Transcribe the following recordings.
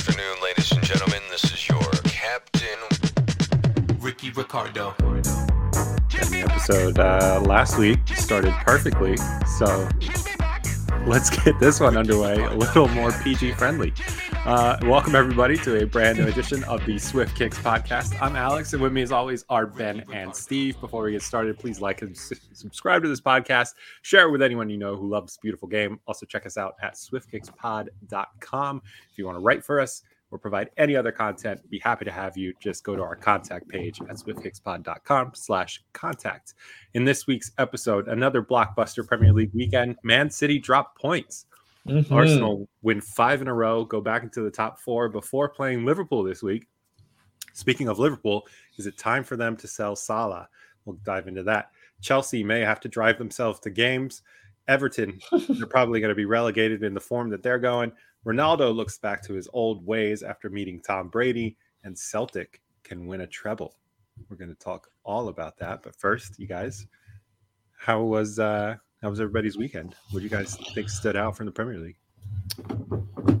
afternoon, ladies and gentlemen. This is your captain, Ricky Ricardo. the episode uh, last week started perfectly. So let's get this one underway a little more PG friendly. Uh, welcome, everybody, to a brand new edition of the Swift Kicks podcast. I'm Alex, and with me, as always, are Ben and Steve. Before we get started, please like and subscribe to this podcast. Share it with anyone you know who loves beautiful game. Also, check us out at swiftkickspod.com. If you want to write for us, or provide any other content, be happy to have you. Just go to our contact page at swiftkickspod.com slash contact. In this week's episode, another blockbuster Premier League weekend, Man City drop points. Mm-hmm. Arsenal win five in a row, go back into the top four before playing Liverpool this week. Speaking of Liverpool, is it time for them to sell Salah? We'll dive into that. Chelsea may have to drive themselves to games. Everton, they're probably going to be relegated in the form that they're going. Ronaldo looks back to his old ways after meeting Tom Brady, and Celtic can win a treble. We're going to talk all about that. But first, you guys, how was uh, how was everybody's weekend? What do you guys think stood out from the Premier League?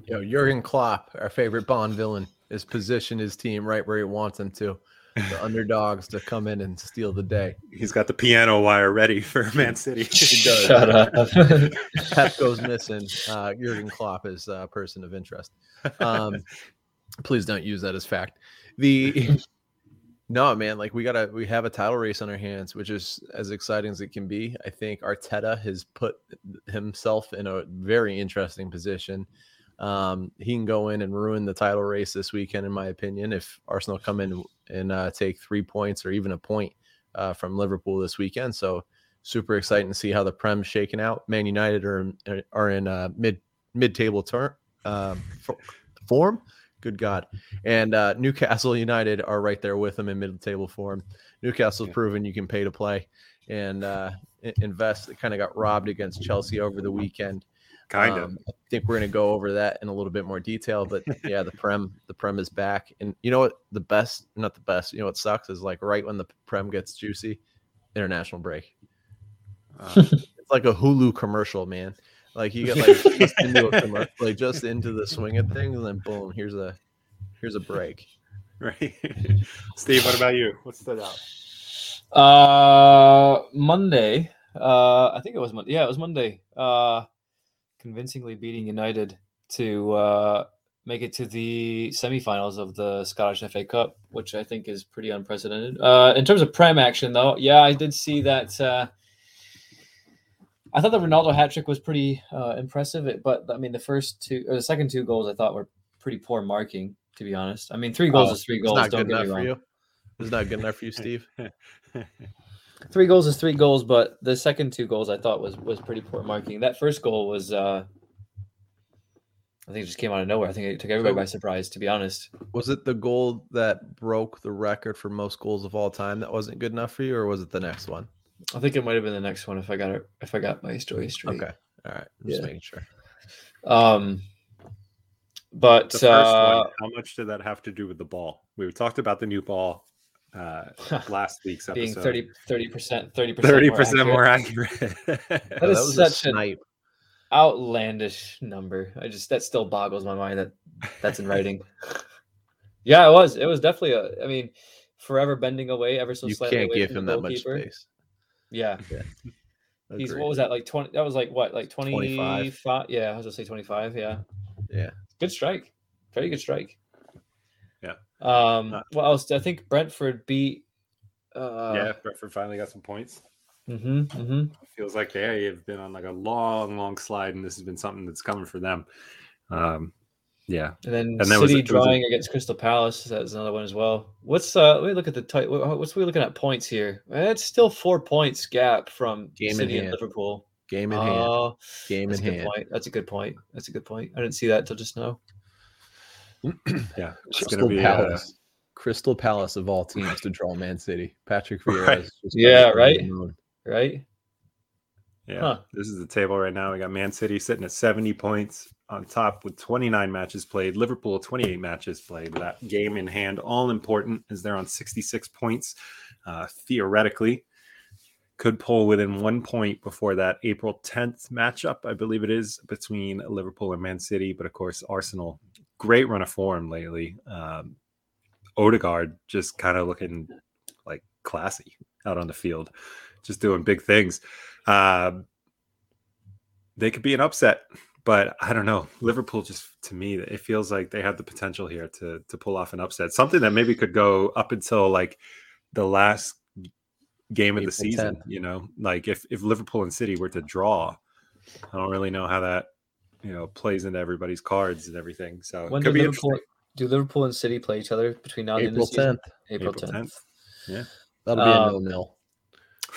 Yo, Jurgen Klopp, our favorite Bond villain, is positioned his team right where he wants them to. The underdogs to come in and steal the day. He's got the piano wire ready for Man City. He does. Shut up. Pep goes missing. Uh, Jurgen Klopp is a person of interest. Um, please don't use that as fact. The no man, like we gotta we have a title race on our hands, which is as exciting as it can be. I think Arteta has put himself in a very interesting position. Um, he can go in and ruin the title race this weekend, in my opinion. If Arsenal come in and uh, take three points or even a point uh, from Liverpool this weekend, so super exciting to see how the Prem's shaking out. Man United are are in uh, mid mid table turn um, form. Good God, and uh, Newcastle United are right there with them in middle table form. Newcastle's Yeah. proven you can pay to play and uh, invest. It kind of got robbed against Chelsea over the weekend. kind of. Um, I think we're going to go over that in a little bit more detail, but yeah, the prem the prem is back, and you know what? The best, not the best. You know what sucks is like right when the prem gets juicy, international break. Uh, It's like a Hulu commercial, man. Like you get like just into a commercial, like just into the swing of things, and then boom, here's a here's a break. right. Steve, what about you? What stood out? Uh, Monday. Uh, I think it was Monday. Yeah, it was Monday. Uh, convincingly beating United to uh, make it to the semifinals of the Scottish FA Cup, which I think is pretty unprecedented. Uh, in terms of prem action, though, yeah, I did see that. Uh, I thought the Ronaldo hat trick was pretty uh, impressive, it- but I mean, the first two or the second two goals I thought were pretty poor marking, to be honest. I mean, three goals Oh, is three It's goals. not Don't good get enough me for you. It's not good enough for you, Steve. three goals is three goals, but the second two goals I thought was was pretty poor marking. That first goal was uh I think it just came out of nowhere. I think it took everybody by surprise, to be honest. Was it the goal that broke the record for most goals of all time that wasn't good enough for you, or was it the next one? I think it might have been the next one if I got it if I got my story straight. Okay, all right, I'm just Yeah. making sure. Um but The first uh one, how much did that have to do with the ball? We talked about the new ball uh, last week's episode. being episode. 30 percent 30 percent Thirty percent more accurate. That Oh, is was a such an- outlandish number. I just that still boggles my mind that that's in writing. yeah, it was. It was definitely a. I mean, forever bending away ever so you slightly. can't away give from him the that much space. Yeah, he's what was that like twenty? That was like what like 25. 25? Yeah, I was gonna say twenty five. Yeah, Yeah. good strike. Very good strike. Yeah. Um. Uh, What else? I think Brentford beat. Uh, yeah, Brentford finally got some points. Mm-hmm, mm-hmm. Feels like they have been on like a long, long slide, and this has been something that's coming for them. Um, yeah, And then And there was a- City was a- drawing against Crystal Palace. That's another one as well. What's uh? Let me look at the tight. What's we looking at points here? It's still four points gap from Game in City and. Liverpool. Game in hand. Oh, Game that's in a good hand. point. That's a good point. That's a good point. I didn't see that until just now. yeah, it's Crystal gonna be. Uh, Palace. Crystal Palace of all teams to draw Man City. Patrick Vieira. Right. is Yeah, right? Right? yeah, Huh. this is the table right now. We got Man City sitting at seventy points on top with twenty nine matches played. Liverpool twenty eight matches played. That game in hand, all important, as they're on sixty six points. Uh, theoretically, could pull within one point before that April 10th matchup, I believe it is, between Liverpool and Man City. But of course, Arsenal great run of form lately. Um, Odegaard just kind of looking like classy out on the field, just doing big things. Um, they could be an upset, but I don't know. Liverpool just to me, it feels like they have the potential here to to pull off an upset, something that maybe could go up until like the last game of the season. 10th. You know, like if if Liverpool and City were to draw, I don't really know how that you know plays into everybody's cards and everything. So it When could do be Liverpool do Liverpool and City play each other between now and the end April of the season? 10th. April April 10th. 10th. That'll be Um, a nil nil.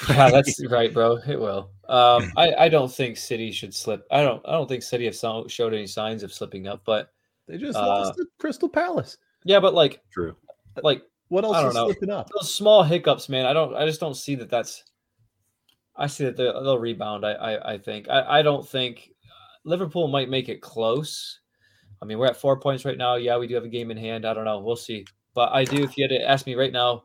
Yeah, that's right, bro. It will. Um, I, I don't think City should slip. I don't. I don't think City have so, showed any signs of slipping up. But They just uh, lost to Crystal Palace. yeah, but like True. like What else I don't is know. slipping up? those small hiccups, man. I don't. I just don't see that. That's. I see that they'll, they'll rebound. I. I, I think. I, I don't think Liverpool might make it close. I mean, we're at four points right now. Yeah, we do have a game in hand. I don't know. We'll see. But I do. If you had to ask me right now,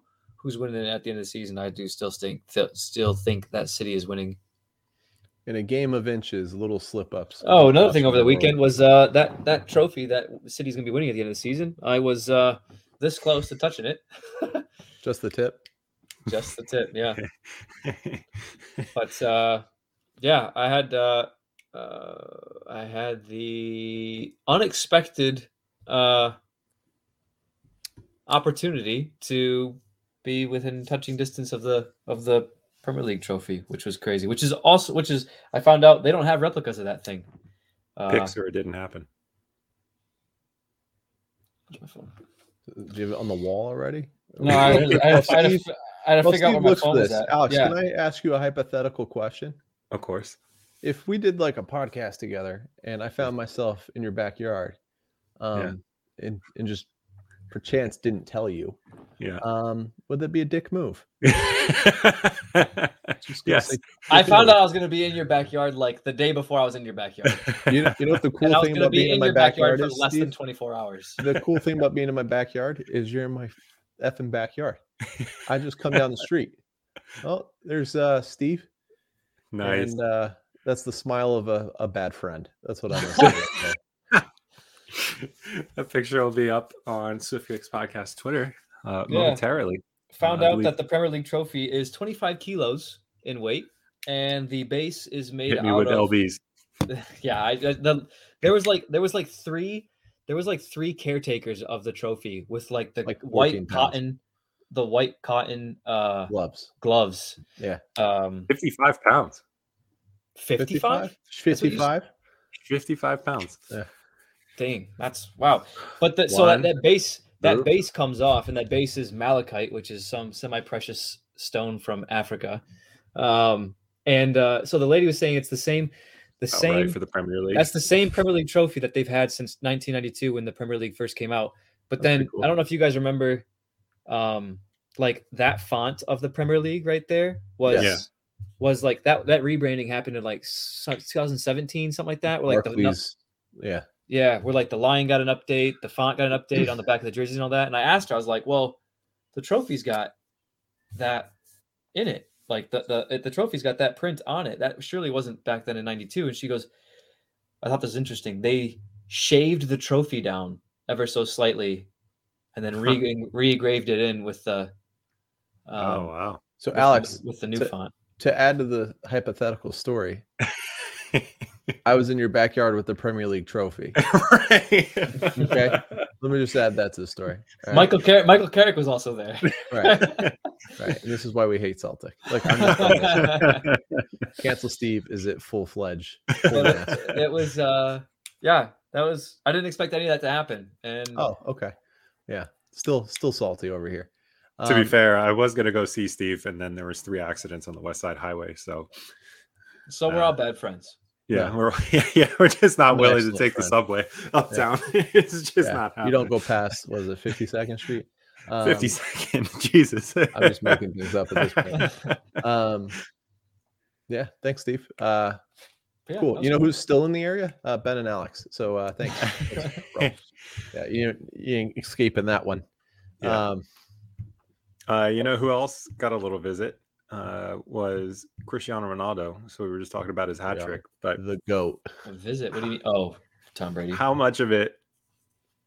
who's winning at the end of the season, I do still think th- still think that City is winning. In a game of inches, little slip ups. Oh, another thing over the weekend was uh, that that trophy that City's gonna be winning at the end of the season. I was uh, this close to touching it, just the tip. just the tip. Yeah. but uh yeah i had uh, uh i had the unexpected uh opportunity to be within touching distance of the of the premier league trophy which was crazy which is also which is i found out they don't have replicas of that thing uh, Picks or it didn't happen. my phone? Do you have it on the wall already? no i, I, had to- I, I had to, Steve- I had to Well, figure out Steve where my looks phone for was at Alex, yeah can I ask you a hypothetical question? Of course. If we did like a podcast together and I found myself in your backyard, um, and, and just perchance didn't tell you, Yeah. um, would that be a dick move? Yes. say i found out i was going to be in your backyard like the day before i was in your backyard You know, you know what the cool and I was thing about be being in in my your backyard, backyard for is, less than 24 hours. the cool thing about being in my backyard is you're in my effing backyard. I just come down the street. Oh, there's uh Steve. nice. And uh that's the smile of a, a bad friend. That's what I'm gonna say. right that picture will be up on Swift Kicks Podcast Twitter uh, Yeah. momentarily. Found I out believe- that the Premier League trophy is 25 kilos in weight, and the base is made Hit me out with of. LBs. Yeah, I, I- the, there was like there was like three there was like three caretakers of the trophy with like the Like white pounds. cotton, the white cotton uh Gloves. gloves. Yeah. Um, 55 pounds. 55. 55? 55 pounds. Dang, that's wow. But the, so that, that base that two. base comes off, and that base is malachite, which is some semi-precious stone from Africa. Um, and uh, so the lady was saying it's the same, the About same. right for the Premier League. that's the same Premier League trophy that they've had since 1992 when the Premier League first came out. But That's then cool. I don't know if you guys remember, um, like that font of the Premier League right there was Yeah. was like that that rebranding happened in like 2017 something like that. Where like the, no- yeah. Yeah, where like the lion got an update, the font got an update on the back of the jerseys and all that. And I asked her, I was like, "Well, the trophy's got that in it. Like the the the trophy's got that print on it. That surely wasn't back then in '92." And she goes, "I thought this was interesting. They shaved the trophy down ever so slightly, and then re re-engraved it in with the um, oh, wow. So with the- Alex, with the new to- font." to add to the hypothetical story, I was in your backyard with the Premier League trophy. right. Okay. Let me just add that to the story. all right? Michael Car- Michael Carrick was also there. Right. Right. And this is why we hate Celtic. Like I'm just cancel Steve is it full fledged. it, it was uh yeah that was i didn't expect any of that to happen and Oh, okay. Yeah. Still still salty over here. to be Um, fair, I was going to go see Steve, and then there was three accidents on the West Side Highway. So, so we're all bad friends yeah, Yeah. we're yeah, yeah, we're just not I'm willing to excellent take the subway uptown. it's just yeah, not happening. You don't go past was it 52nd Street? Um, 50 second. Jesus. I'm just making things up at this point. Um, yeah, thanks, Steve. Uh, Yeah, cool. You was know who's still in the area? Uh, ben and Alex. So uh, thanks. Thanks, yeah, you you ain't escaping that one. Yeah. Um, Uh, you know who else got a little visit? Uh, was Cristiano Ronaldo. So we were just talking about his hat Yeah. trick, but the goat. a visit what do you mean oh tom brady how much of it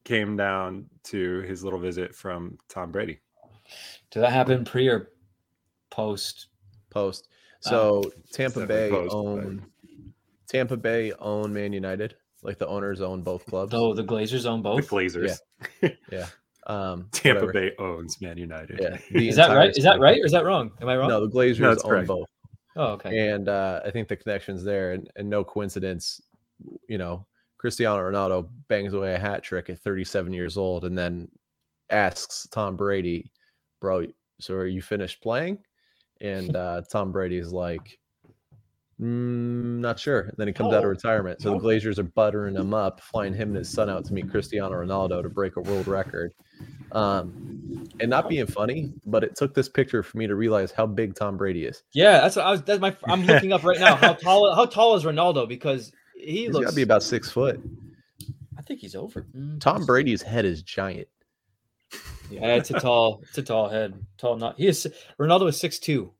came down to his little visit from Tom Brady. Did that happen pre or post? Post. So Tampa Bay post, but- own Tampa Bay own Man United. Like the owners own both clubs. Oh, the Glazers own both. The both. Glazers. Um, Tampa whatever. Bay owns Man United. Yeah. the Is that right? Is that right or is that wrong? Am I wrong? No, the Glazers No, own correct. both. Oh, okay. and uh, I think the connection's there, and, and no coincidence. You know, Cristiano Ronaldo bangs away a hat trick at 37 years old, and then asks Tom Brady, "Bro, so are you finished playing?" And uh, Tom Brady's like, mm, "Not sure." And then he comes out of Oh, retirement, so the no. Glazers are buttering him up, flying him and his son out to meet Cristiano Ronaldo to break a world record. Um, and not being funny, but it took this picture for me to realize how big Tom Brady is. yeah, that's what I was. That's my. I'm looking up right now. How tall? How tall is Ronaldo? Because he He's got looks. to be about six foot. I think he's over. Mm, Tom Brady's head is giant. Yeah, it's a tall. It's a tall head. Tall. Not. He is. Ronaldo is six two.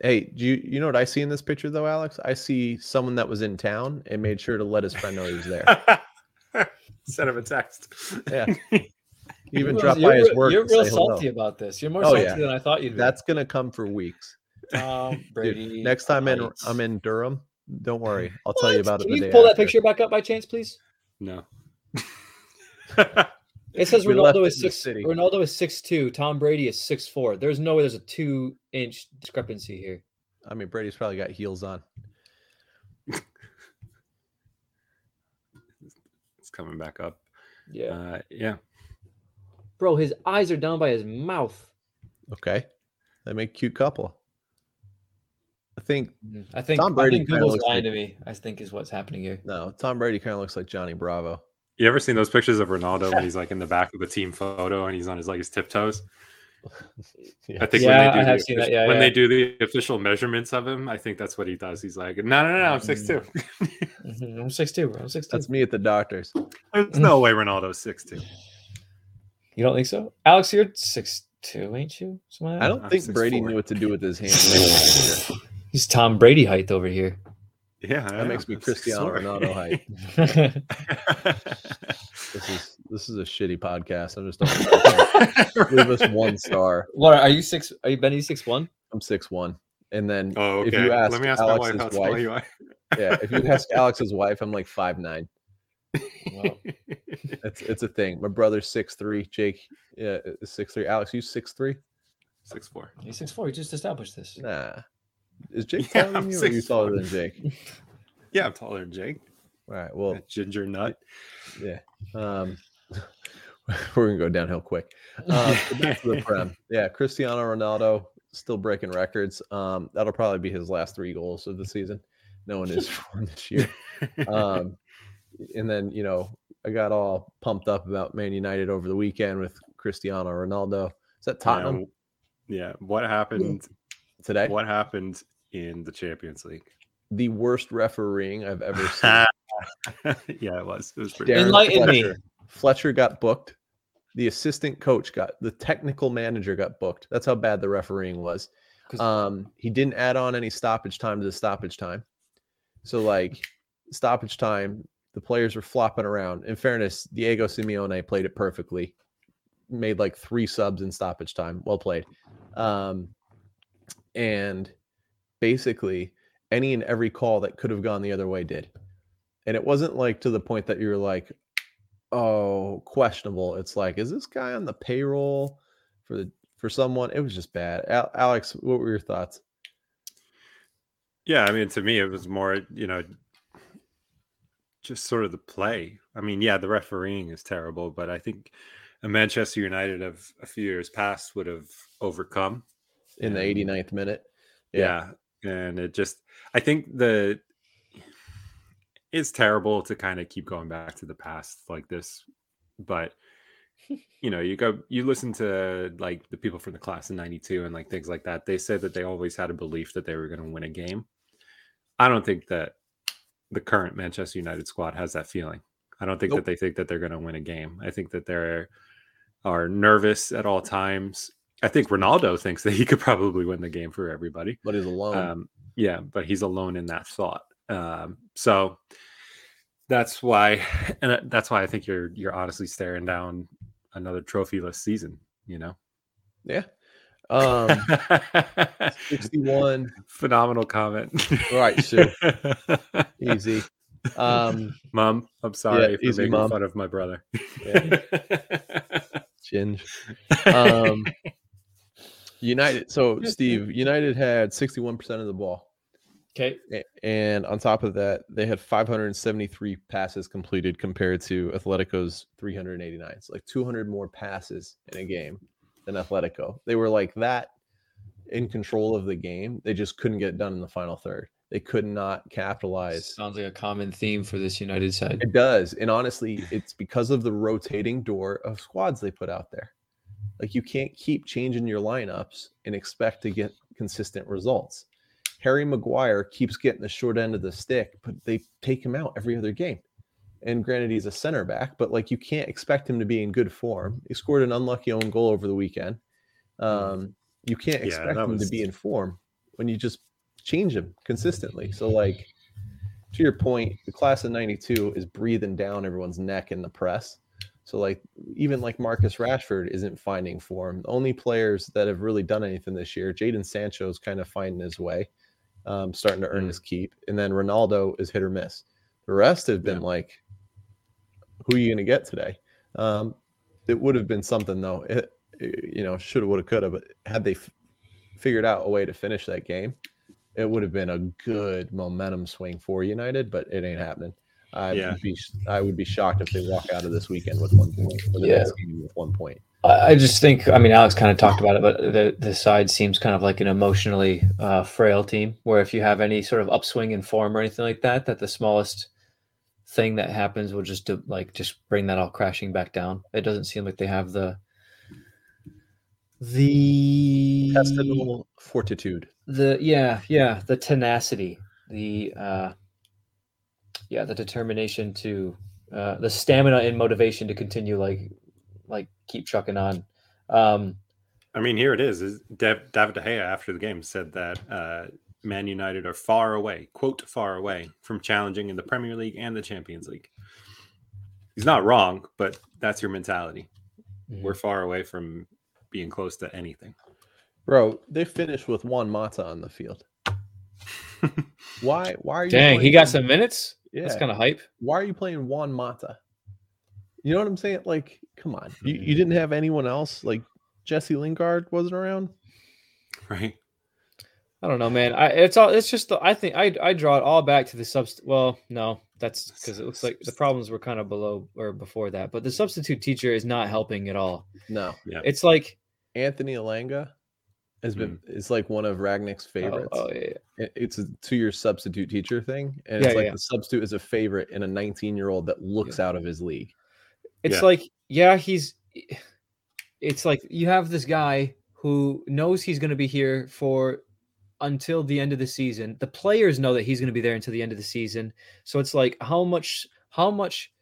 Hey, do you you know what I see in this picture though, Alex? I see someone that was in town and made sure to let his friend know he was there. Send him a text. Yeah. Even You're dropped real- by his work. You're real say hello. salty about this. You're more Oh, salty yeah. than I thought you'd be. That's gonna come for weeks. Tom Dude, Brady. next time in. I'm in Durham. Don't worry, I'll tell you What? about it. Can you day pull that picture back up by chance, please? No. It says We Ronaldo is in six. city. Ronaldo is six two. Tom Brady is six four. There's no way there's a two inch discrepancy here. I mean, Brady's probably got heels on. it's coming back up. Yeah, Uh, yeah. bro, his eyes are down by his mouth. Okay, they make a cute couple. I think Mhm. I think Tom I Brady think Google's looks lying like- to me. I think is what's happening here. no, Tom Brady kind of looks like Johnny Bravo. You ever seen those pictures of Ronaldo when he's like in the back of the team photo and he's on his like his tiptoes? Yeah. I think Yeah, when they I do have the seen that, official- yeah, when yeah. they do the official measurements of him, I think that's what he does. He's like, no, no, no, no I'm six two. Mhm, I'm six two. I'm six two. That's me at the doctor's. There's no way Ronaldo's six two. You don't think so, Alex? You're six two, ain't you? Something I don't I'm think 6'4". Brady knew what to do with his hands. He's Tom Brady height over here. Yeah, That makes me Cristiano Ronaldo height. height. This is this is a shitty podcast. I'm just leave us one star. what are you six? Are you Benny six one? I'm six one. And then Oh, okay. if you ask Let me ask Alex's my wife how wife, tall you yeah, if you ask Alex's wife, I'm like five nine. Wow. It's it's a thing. My brother's six three. Jake, yeah, six three. Alex, you six three? Six four. He's six four. You just established this. Nah. Is Jake Yeah, taller than I'm you, or are you taller than Jake? Yeah, I'm taller than Jake. All right. Well, That ginger nut. yeah. Um, we're gonna go downhill quick. Um, but back to the prem. Yeah, Cristiano Ronaldo still breaking records. Um, that'll probably be his last three goals of the season. No one is for this year. Um, and then you know I got all pumped up about Man United over the weekend with Cristiano Ronaldo. Is that Tottenham Yeah, yeah. What happened? Today? What happened in the Champions League? The worst refereeing I've ever seen. yeah, it was. It was pretty. Darren Enlighten me. Fletcher. Fletcher got booked. The assistant coach got the technical manager got booked. That's how bad the refereeing was. 'Cause- Um, he didn't add on any stoppage time to the stoppage time. So like stoppage time, the players were flopping around. In fairness, Diego Simeone played it perfectly. Made like three subs in stoppage time. Well played. Um, and basically any and every call that could have gone the other way did. And it wasn't like to the point that you were like, oh, questionable. It's like, is this guy on the payroll for the for someone? It was just bad. Al- Alex, what were your thoughts? Yeah, I mean, to me, it was more, you know, just sort of the play. I mean, yeah, the refereeing is terrible, but I think a Manchester United of a few years past would have overcome. In the And- 89th minute. Yeah. And it just, I think the, it's terrible to kind of keep going back to the past like this, but you know, you go, you listen to like the people from the class in 92 and like things like that. They said that they always had a belief that they were going to win a game. I don't think that the current Manchester United squad has that feeling. I don't think Nope. that they think that they're going to win a game. I think that they're are nervous at all times. I think Ronaldo thinks that he could probably win the game for everybody. But he's alone. Um, yeah, but he's alone in that thought. Um, so That's why, and that's why I think you're you're honestly staring down another trophyless season. You know, Yeah. Um, 61. phenomenal comment. All right, Sue. Easy. Um, Mom, I'm sorry for easy, making Mom. fun of my brother. Yeah. Ginge. Um, United. So, Steve, United had 61% of the ball. Okay. And on top of that, they had 573 passes completed compared to Atletico's 389. So like 200 more passes in a game than Atletico. They were like that in control of the game. They just couldn't get done in the final third. They could not capitalize. Sounds like a common theme for this United side. It does. And honestly, it's because of the rotating door of squads they put out there. Like you can't keep changing your lineups and expect to get consistent results. Harry Maguire keeps getting the short end of the stick, but they take him out every other game. And granted, he's a center back, but like you can't expect him to be in good form. He scored an unlucky own goal over the weekend. Um, you can't Yeah, expect that him to be in form when you just change him consistently. So, like, to your point, the class of 92 is breathing down everyone's neck in the press. So like even like Marcus Rashford isn't finding form. The only players that have really done anything this year, Jadon Sancho is kind of finding his way, um, starting to earn Mm. his keep, and then Ronaldo is hit or miss. The rest have been Yeah. like, who are you going to get today? Um, it would have been something though. It, it- you know, shoulda, woulda, coulda. But had they f- figured out a way to finish that game, it would have been a good momentum swing for United. But it ain't happening. I Yeah. would be I would be shocked if they walk out of this weekend with one point or the Yeah. next game with one point. I I just think, I mean, Alex kind of talked about it, but the the side seems kind of like an emotionally uh, frail team, where if you have any sort of upswing in form or anything like that, that the smallest thing that happens will just do, like just bring that all crashing back down. It doesn't seem like they have the the Intestinal fortitude. the yeah yeah the tenacity the uh yeah the determination to uh the stamina and motivation to continue like like keep trucking on um I mean, here it is. is Dav- David De Gea after the game said that uh, Man United are far away, quote, far away from challenging in the Premier League and the Champions League. He's not wrong, but that's your mentality. We're far away from being close to anything. Bro, they finished with one Mata on the field. Why why are you dang he playing- got some minutes yeah, that's kind of hype why are you playing Juan Mata? You know what I'm saying? Like, come on. You, you hmm. didn't have anyone else? Like Jesse Lingard wasn't around? Right? i don't know man i it's all it's just the, i think i i draw it all back to the subst well no that's because it looks like the problems were kind of below or before that but the substitute teacher is not helping at all No. Yeah. it's like Anthony Elanga has been mm. is like one of Rangnick's oh, favorites. oh yeah, yeah. it's a two-year substitute teacher thing, and Yeah, it's like yeah. the substitute is a favorite in a 19-year-old that looks out of his league. It's Yeah. like, yeah, he's. It's like you have this guy who knows he's going to be here for until the end of the season. The players know that he's going to be there until the end of the season. So it's like, how much, how much,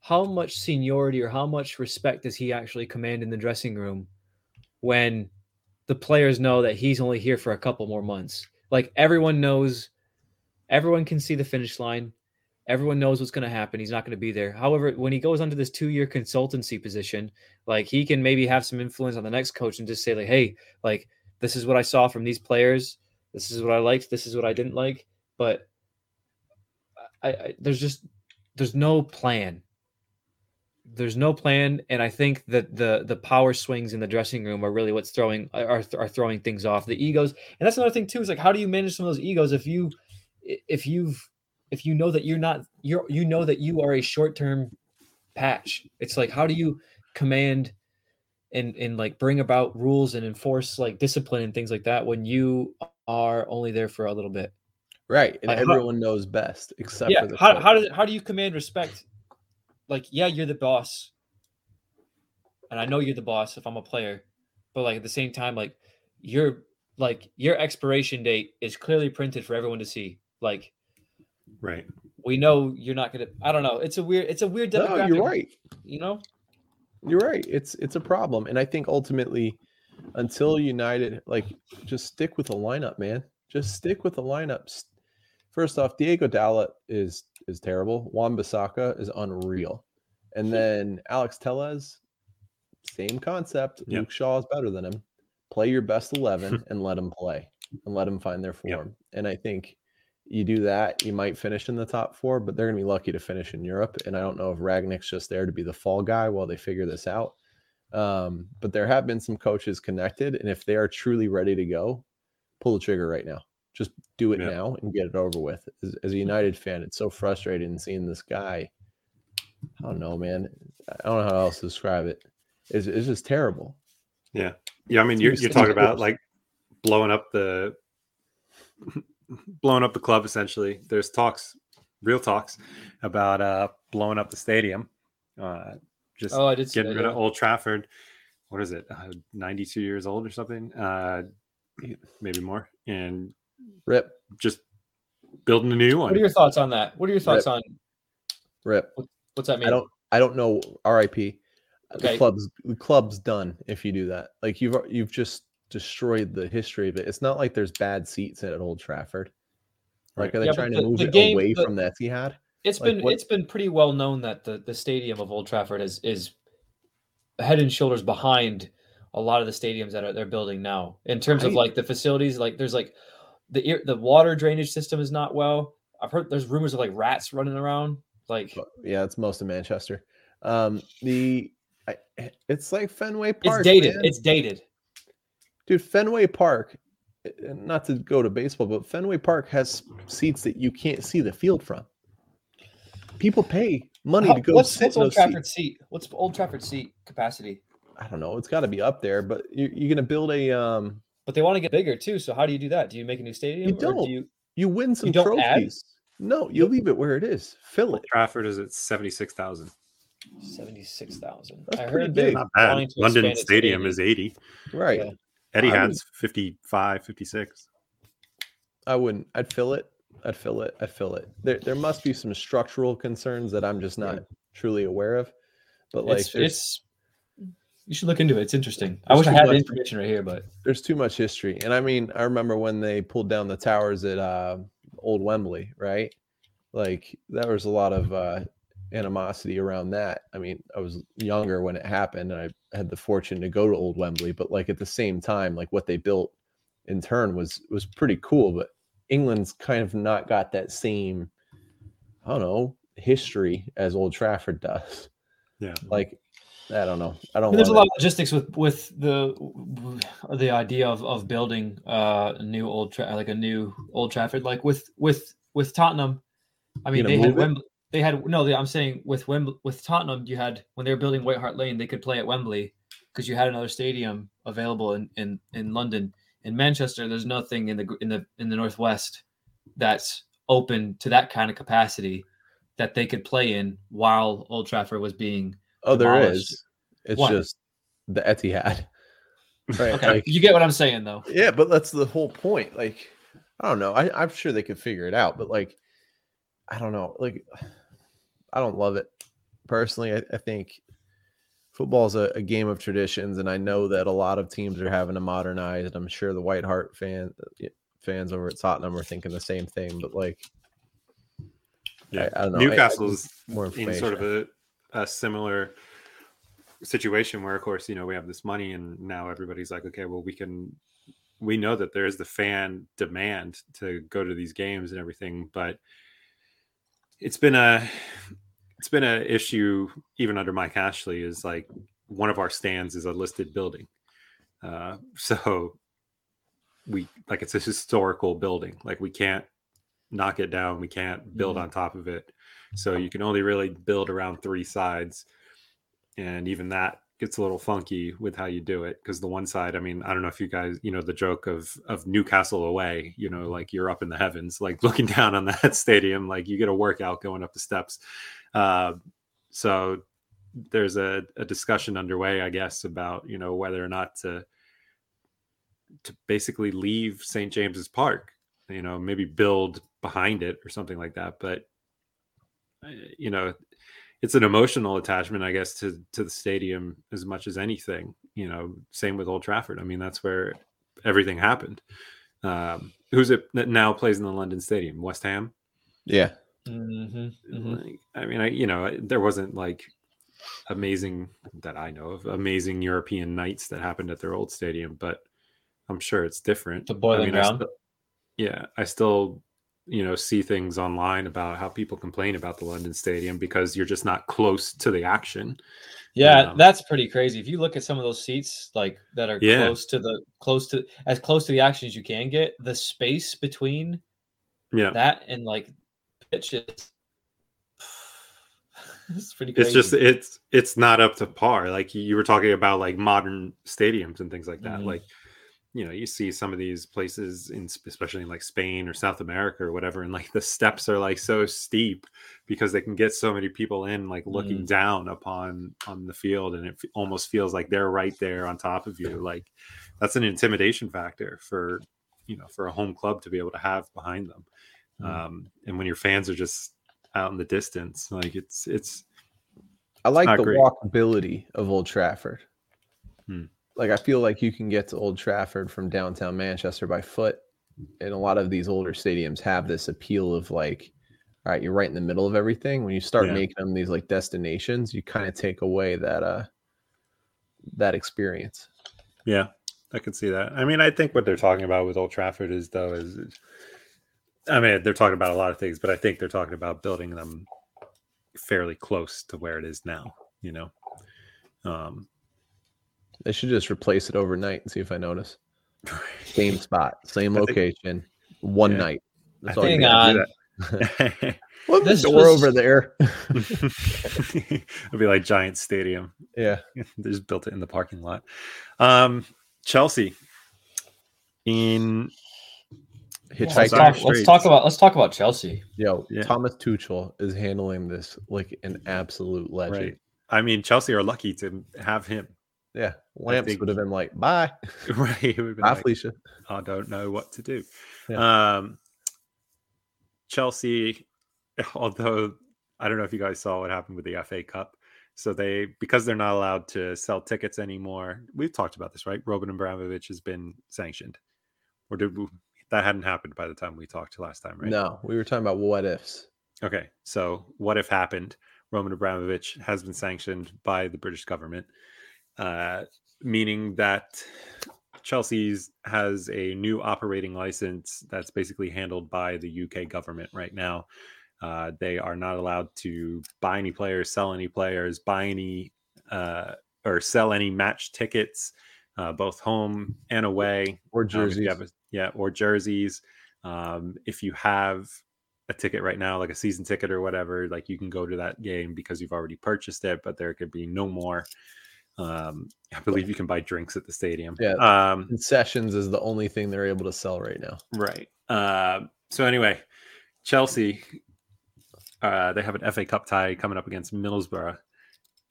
how much seniority or how much respect does he actually command in the dressing room when the players know that he's only here for a couple more months? Like everyone knows, everyone can see the finish line. Everyone knows what's going to happen. He's not going to be there. However, when he goes onto this two-year consultancy position, like he can maybe have some influence on the next coach and just say like, "Hey, like this is what I saw from these players. This is what I liked. This is what I didn't like." But I, I there's just there's no plan. There's no plan, and I think that the the power swings in the dressing room are really what's throwing are are throwing things off. The egos, and that's another thing too. Is like, how do you manage some of those egos if you if you've if you know that you're not you're you know that you are a short-term patch it's like how do you command and and like bring about rules and enforce like discipline and things like that when you are only there for a little bit Right, and Like, how- everyone knows best except yeah for the how, coach. how does how do you command respect like yeah you're the boss and i know you're the boss if i'm a player but like at the same time like your like your expiration date is clearly printed for everyone to see like Right. we know you're not gonna i don't know it's a weird it's a weird No, you're right. you know You're right. It's it's a problem, and I think ultimately, until United like just stick with the lineup, man. Just stick with the lineups. First off, Diego Dallet is is terrible. Wan-Bissaka is unreal, and then Alex Telles, same concept. Yep. Luke Shaw is better than him. Play your best eleven and let them play and let them find their Yep. form. And I think you do that, you might finish in the top four, but they're gonna be lucky to finish in Europe. And I don't know if Rangnick's just there to be the fall guy while they figure this out. Um, but there have been some coaches connected, and if they are truly ready to go, pull the trigger right now. Just do it Yeah. now and get it over with. As, as a United fan, it's so frustrating seeing this guy. I don't know, man. I don't know how else to describe it. It's, it's just terrible. Yeah, Yeah. I mean, you're, you're talking about like blowing up the blowing up the club. Essentially, there's talks, real talks about uh blowing up the stadium. Uh, just Oh, I did see getting that, rid yeah. of Old Trafford. What is it? Uh, 92 years old or something? Uh, maybe more, and Rip, just building a new one. What are your thoughts on that? What are your thoughts Rip. on rip. what's that mean? I don't I don't know RIP. The club's the club's done if you do that. Like you've you've just destroyed the history of it. It's not like there's bad seats at Old Trafford. Like are they Yeah, trying the- to move it game- away the- from the Etihad? It's Like, been what- it's been pretty well known that the the stadium of Old Trafford is is head and shoulders behind a lot of the stadiums that are they're building now in terms of like the facilities. Like there's like the ear- the water drainage system is not well. I've heard there's rumors of like rats running around. Like yeah, it's most of Manchester. Um, the I, it's like Fenway Park. it's dated. man. It's dated. dude. Fenway Park. uh, Not to go to baseball, but Fenway Park has seats that you can't see the field from. People pay money How- to go what's what's Old Trafford seats. seat? What's Old Trafford seat capacity? I don't know. It's got to be up there, but you're, you're going to build a um. But they want to get bigger too. So how do you do that? Do you make a new stadium? or don't. do you You win some don't add? trophies. No, you leave it where it is. Fill it. Trafford is at 76,000. seventy six thousand? That's I heard they're big. Not bad. London expand Stadium is 80. Right. Yeah. Etihad's 55, 56. I wouldn't. I'd fill it. I'd fill it. I'd fill it. There, there must be some structural concerns that I'm just not truly aware of. But like, it's, it's you should look into it. It's interesting. I wish I too had the much- information right here, but there's too much history. And I mean, I remember when they pulled down the towers at uh, Old Wembley, right? Like there was a lot of uh, animosity around that. I mean, I was younger when it happened, and I had the fortune to go to Old Wembley. But like at the same time, like what they built in turn was was pretty cool. But England's kind of not got that same, I don't know, history as Old Trafford does. Yeah. Like, I don't know. I I don't. mean, there's a lot of logistics with with the the idea of of building uh, a new old Tra- like a new Old Trafford, like with with with Tottenham. I mean, they had? Wembley. They had no. They, I'm saying with Wembley, with Tottenham, you had when they were building White Hart Lane, they could play at Wembley because you had another stadium available in in in London. In Manchester, there's nothing in the in the in the northwest that's open to that kind of capacity that they could play in while Old Trafford was being Oh, there demolished. is. It's What? just the Etihad. Right. okay. like- you get what I'm saying, though. yeah, but that's the whole point. Like, I don't know. I, I'm sure they could figure it out, but like, I don't know. Like, I don't love it personally. I, I think football is a, a game of traditions, and I know that a lot of teams are having to modernize. And I'm sure the White Hart fan fans over at Tottenham are thinking the same thing. But like, Yeah. I, I don't know. I- I Newcastle's more in sort of a, a similar situation where, of course, you know, we have this money and now everybody's like, okay, well, we can, we know that there is the fan demand to go to these games and everything, but it's been a, it's been a issue even under Mike Ashley is like one of our stands is a listed building. Uh, so we like it's a historical building. Like we can't knock it down. We can't build Mhm. on top of it. So you can only really build around three sides. And even that gets a little funky with how you do it. Because the one side, I mean, I don't know if you guys, you know, the joke of of Newcastle away, you know, like you're up in the heavens, like looking down on that stadium, like you get a workout going up the steps. Uh, so there's a, a discussion underway, I guess, about you know whether or not to to basically leave St. James's Park, you know, maybe build behind it or something like that. But you know, it's an emotional attachment, I guess, to to the stadium as much as anything. You know, same with Old Trafford. I mean, that's where everything happened. Um, who's it that now plays in the London Stadium? West Ham. Yeah. hmm Like, I mean, I you know there wasn't like amazing that I know of amazing European nights that happened at their old stadium, but I'm sure it's different. The Boleyn I Ground? still- yeah, I still you know see things online about how people complain about the London Stadium because you're just not close to the action. Yeah, Yeah. that's pretty crazy. If you look at some of those seats, like that are Yeah. close to the close to as close to the action as you can get, the space between Yeah, that and like pitches, it's pretty crazy. it's just it's it's not up to par. Like you- were talking about like modern stadiums and things like that. Mhm. Like you know you see some of these places in especially in like spain or south america or whatever and like the steps are like so steep because they can get so many people in like looking down upon on the field and it f- almost feels like they're right there on top of you like that's an intimidation factor for you know for a home club to be able to have behind them Mm. um and when your fans are just out in the distance like it's it's I like the great. walkability of Old Trafford. Hmm. Like I feel like you can get to Old Trafford from downtown Manchester by foot, and a lot of these older stadiums have this appeal of like, all right, you're right in the middle of everything. When you start Yeah. making them these like destinations, you kind of take away that uh that experience. Yeah, I can see that. I mean, I think what they're talking about with Old Trafford is though is- I mean, they're talking about a lot of things, but I think they're talking about building them fairly close to where it is now. You know, um, They should just replace it overnight and see if I notice. Same spot, same I think- location, one Yeah. night. I That's all think you Hang got. on. do that. Well, This door was- over there. It'll be like Giant Stadium. yeah. they just built it in the parking lot. Um, Chelsea in Hitchhiker. let's, Sorry, talk, let's talk about let's talk about Chelsea. Yo, Yeah. Thomas Tuchel is handling this like an absolute legend. right. I mean, Chelsea are lucky to have him. Yeah, Lamps think- would have been like, "Bye, Right. Would have been bye, like, Felicia." I don't know what to do. Yeah. Um, Chelsea, although I don't know if you guys saw what happened with the FA Cup. So they, because they're not allowed to sell tickets anymore, we've talked about this, right? Roman Abramovich has been sanctioned, or did we, that hadn't happened by the time we talked last time, right? No, we were talking about what ifs. Okay, so what if happened? Roman Abramovich has been sanctioned by the British government, uh, meaning that Chelsea's has a new operating license that's basically handled by the UK government right now. Uh, they are not allowed to buy any players, sell any players, buy any uh, or sell any match tickets, uh, both home and away Or um, jerseys. have a- yeah, or jerseys. Um, if you have a ticket right now, like a season ticket or whatever, like you can go to that game because you've already purchased it, but there could be no more. Um, I believe you can buy drinks at the stadium. Yeah. Um, Concessions is the only thing they're able to sell right now. right. Uh, so anyway, Chelsea, uh, they have an FA Cup tie coming up against Middlesbrough,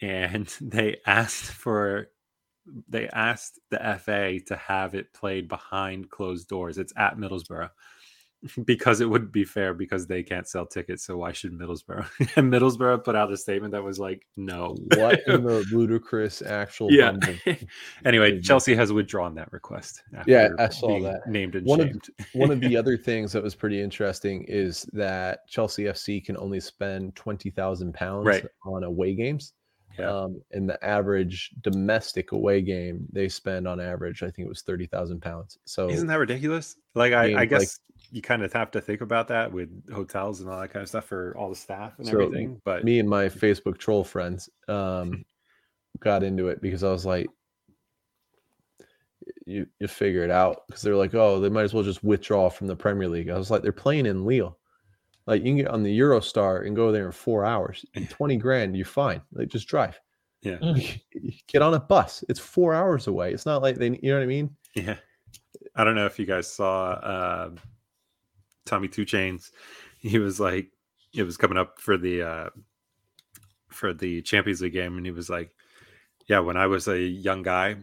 and they asked for they asked the FA to have it played behind closed doors. It's at Middlesbrough because it wouldn't be fair because they can't sell tickets. So why should Middlesbrough? and Middlesbrough put out a statement that was like, no. What in the ludicrous actual yeah. anyway, Chelsea has withdrawn that request. Yeah, I saw being that. Named and One of- One of the other things that was pretty interesting is that Chelsea FC can only spend twenty thousand pounds Right. on away games. Yeah. Um, in the average domestic away game, they spend on average, I think it was thirty thousand pounds. So Isn't that ridiculous? Like I, I Games like- guess you kind of have to think about that with hotels and all that kind of stuff for all the staff and So, everything. But me and my Facebook troll friends um, got into it because I was like, you you figure it out because they're like, oh, they might as well just withdraw from the Premier League. I was like, they're playing in Lille. Like you can get on the Eurostar and go there in four hours. and Twenty grand, you're fine. Like just drive. yeah, Get on a bus. It's four hours away. It's not like they, you know what I mean? yeah. I don't know if you guys saw uh, Tommy Two Chains. He was like, it was coming up for the uh, for the Champions League game, and he was like, "Yeah, when I was a young guy,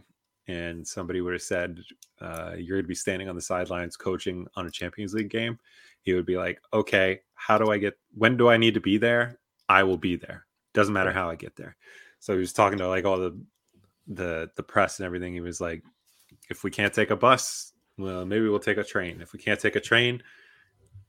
and somebody would have said uh, you're going to be standing on the sidelines coaching on a Champions League game, he would be like, "Okay, how do I get? When do I need to be there? I will be there. Doesn't matter how I get there." So he was talking to like all the the the press and everything. He was like, "If we can't take a bus, Well, maybe we'll take a train. If we can't take a train,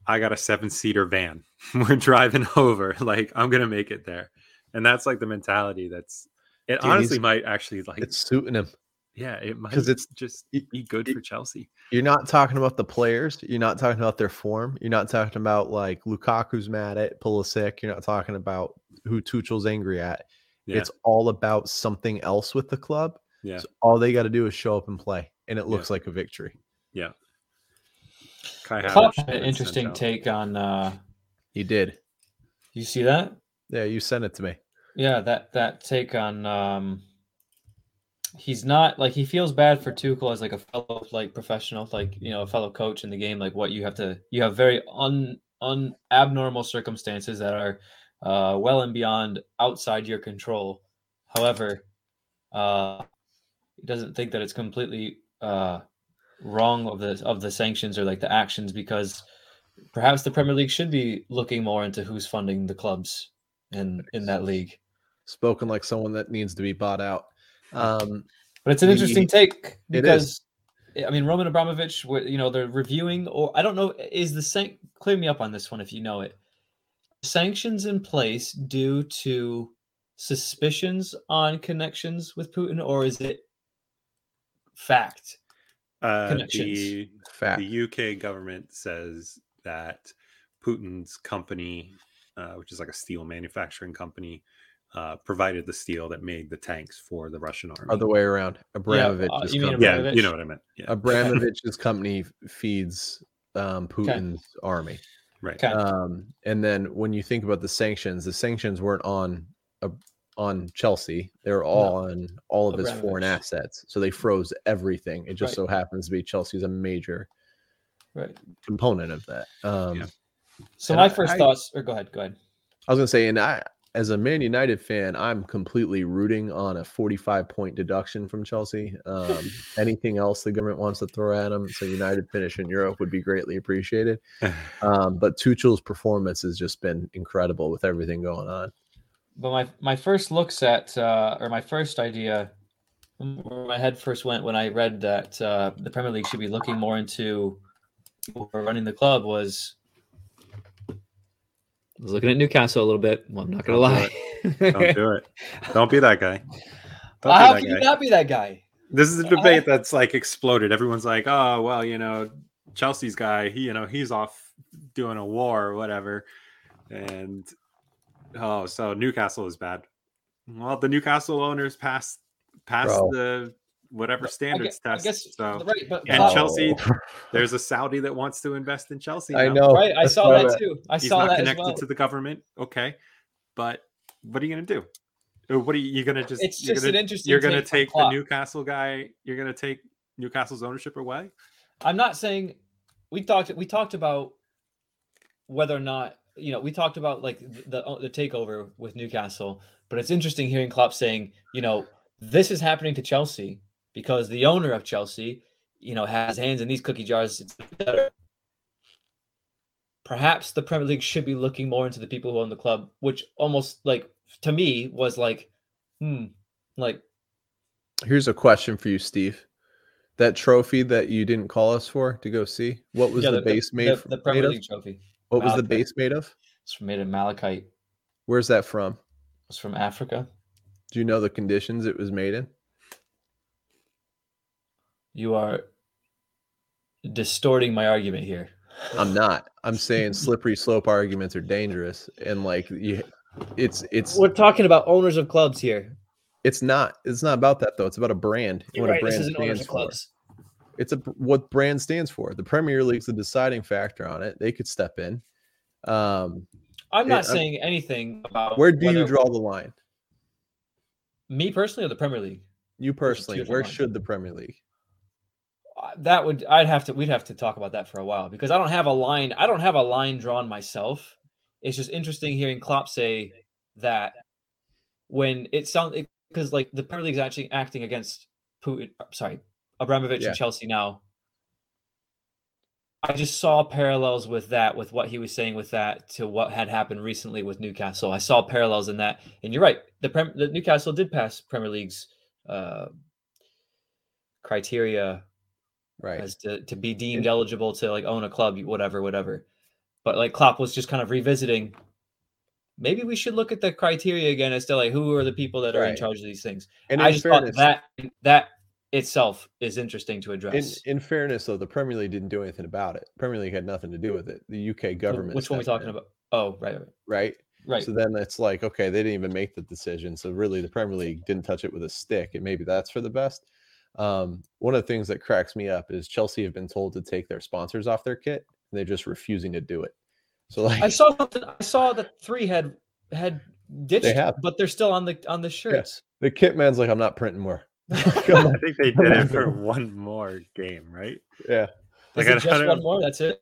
I got a seven seater van. We're driving over. Like I'm gonna make it there, and that's like the mentality. That's it. Dude, honestly might actually like It's suiting him. yeah, it might 'cause it's- just it- be good it- for Chelsea. You're not talking about the players. You're not talking about their form. You're not talking about like Lukaku's mad at Pulisic. You're not talking about who Tuchel's angry at. Yeah, It's all about something else with the club. yeah, So all they got to do is show up and play, and it Yeah. looks like a victory. yeah. Kai Klopp Havertz had an interesting take on. uh He did. You see that? Yeah, you sent it to me. Yeah, that that take on. um He's not like he feels bad for Tuchel as like a fellow like professional, like you know, a fellow coach in the game. Like what you have to, you have very un un abnormal circumstances that are uh, well and beyond outside your control. However, uh, he doesn't think that it's completely uh, wrong of the of the sanctions or like the actions because perhaps the Premier League should be looking more into who's funding the clubs in in that league. Spoken like someone that needs to be bought out. Um, But it's an interesting take It because I mean Roman Abramovich, you know, they're reviewing or I don't know is the san- clear me up on this one if you know it. Sanctions in place due to suspicions on connections with Putin or is it fact? Uh, the fact. the UK government says that Putin's company, uh, which is like a steel manufacturing company, uh, provided the steel that made the tanks for the Russian army. Other way around. Abramovich uh, you mean company. yeah, you know what I meant. Yeah, Abramovich's company feeds um, Putin's army. right. Okay. Um, and then when you think about the sanctions, the sanctions weren't on on Chelsea; They're all on all of his foreign assets. So they froze everything. It just Right. so happens to be Chelsea's a major Right. component of that. Um, Yeah. So my I- first I- thoughts or go ahead, go ahead. I was gonna say, and I, as a Man United fan, I'm completely rooting on a 45 point deduction from Chelsea. Um, anything else the government wants to throw at them, so United finish in Europe would be greatly appreciated. Um, but Tuchel's performance has just been incredible with everything going on. But my my first looks at uh, or my first idea, where my head first went when I read that uh, the Premier League should be looking more into people who are running the club was. I was looking at Newcastle a little bit. Well, I'm not gonna Don't lie. Don't do it. Don't be that guy. Don't How be can that you not be that guy? This is a debate that's like exploded. Everyone's like, "Oh, well, you know, Chelsea's guy, he, you know, he's off doing a war or whatever," and oh, so Newcastle is bad. Well, the Newcastle owners passed passed Bro. the whatever I standards gue- I test. guess so right, but and Klopp- Chelsea, oh. there's a Saudi that wants to invest in Chelsea. I know. right? I saw that that- too. I He's saw not that as connected well. to the government. Okay, but what are you gonna do? What are you, you gonna just? It's you're just gonna, an interesting. You're gonna take take the Newcastle guy. You're gonna take Newcastle's ownership away. I'm not saying we talked we talked about whether or not you know we talked about like the the takeover with Newcastle, but it's interesting hearing Klopp saying you know this is happening to Chelsea because the owner of Chelsea you know has hands in these cookie jars. It's better. Perhaps the Premier League should be looking more into the people who own the club, which almost like to me was like, hmm, like Here's a question for you, Steve. That trophy that you didn't call us for to go see, what was yeah, the, base made, the, the Premier of? League trophy. What was the base made of? It's made of malachite. Where's that from? It's from Africa. Do you know the conditions it was made in? You are distorting my argument here. I'm not. I'm saying slippery slope arguments are dangerous, and like you, it's it's We're talking about owners of clubs here. it's not it's not about that though. It's about a brand. You're what right. a This isn't owners stands of for. clubs. It's a what brand stands for. The Premier League's the deciding factor on it. They could step in. Um, I'm not I'm- saying anything about where do you draw the line? me personally or the Premier League. You personally, where lines. should the Premier League? Uh, That would I'd have to we'd have to talk about that for a while because I don't have a line. I don't have a line drawn myself. It's just interesting hearing Klopp say that when it sounds because like the Premier League's actually acting against Putin. uh, Sorry, Abramovich Yeah. and Chelsea now. I just saw parallels with that, with what he was saying with that, to what had happened recently with Newcastle. I saw parallels in that, and you're right. The, Prem- the Newcastle did pass Premier League's uh, criteria Right. as to, to be deemed eligible to like own a club, whatever, whatever. But like Klopp was just kind of revisiting. Maybe we should look at the criteria again as to like who are the people that are in charge of these things. And I just fairness, thought that that itself is interesting to address. in fairness, though, the Premier League didn't do anything about it. Premier League had nothing to do with it. The UK government. Which one are we talking in, about? Oh, right, right, Right. right. So then it's like, okay, they didn't even make the decision. So really, the Premier League didn't touch it with a stick, and maybe that's for the best. Um, one of the things that cracks me up is Chelsea have been told to take their sponsors off their kit, and they're just refusing to do it. So like, I saw. I saw that three had had ditched, have. but they're still on the on the shirts. the kit man's like, I'm not printing more. I think they did it for one more game, right? Yeah, Like, Is I it just don't- one more? That's it.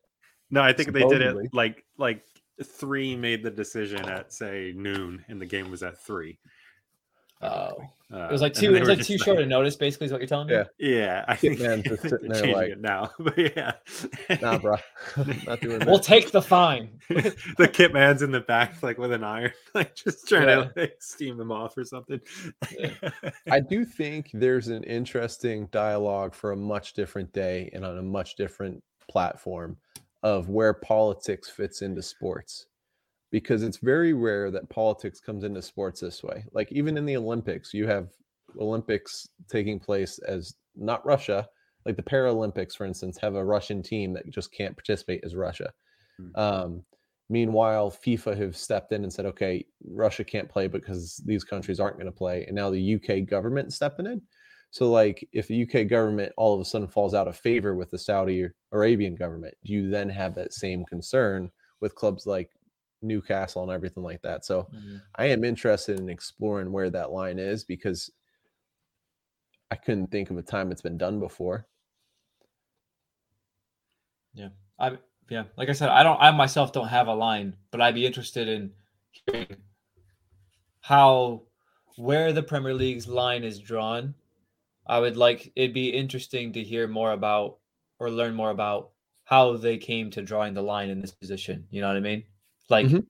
No, I think they did it like like three made the decision at say noon, and the game was at three. Oh, Uh, it was like and two. they It was like just too short a notice. Basically, is what you're telling me. Yeah. Yeah, I think, man's I just sitting there changing like, it now. But yeah, nah, bro, not doing that. We'll take the fine. the kit man's in the back, like with an iron, like just trying to like, steam them off or something. I do think there's an interesting dialogue for a much different day and on a much different platform of where politics fits into sports. Because it's very rare that politics comes into sports this way. Like even in the Olympics, you have Olympics taking place as not Russia, like the Paralympics, for instance, have a Russian team that just can't participate as Russia. Hmm. Um, meanwhile, FIFA have stepped in and said, okay, Russia can't play because these countries aren't going to play. And now the UK government stepping in. So, like, if the UK government all of a sudden falls out of favor with the Saudi Arabian government, do you then have that same concern with clubs like Newcastle and everything like that? So, Mhm. I am interested in exploring where that line is because I couldn't think of a time it's been done before. Yeah. I yeah, like I said, I don't. I myself don't have a line, but I'd be interested in hearing how where the Premier League's line is drawn. I would like it'd be interesting to hear more about or learn more about how they came to drawing the line in this position. You know what I mean? Like, Mhm.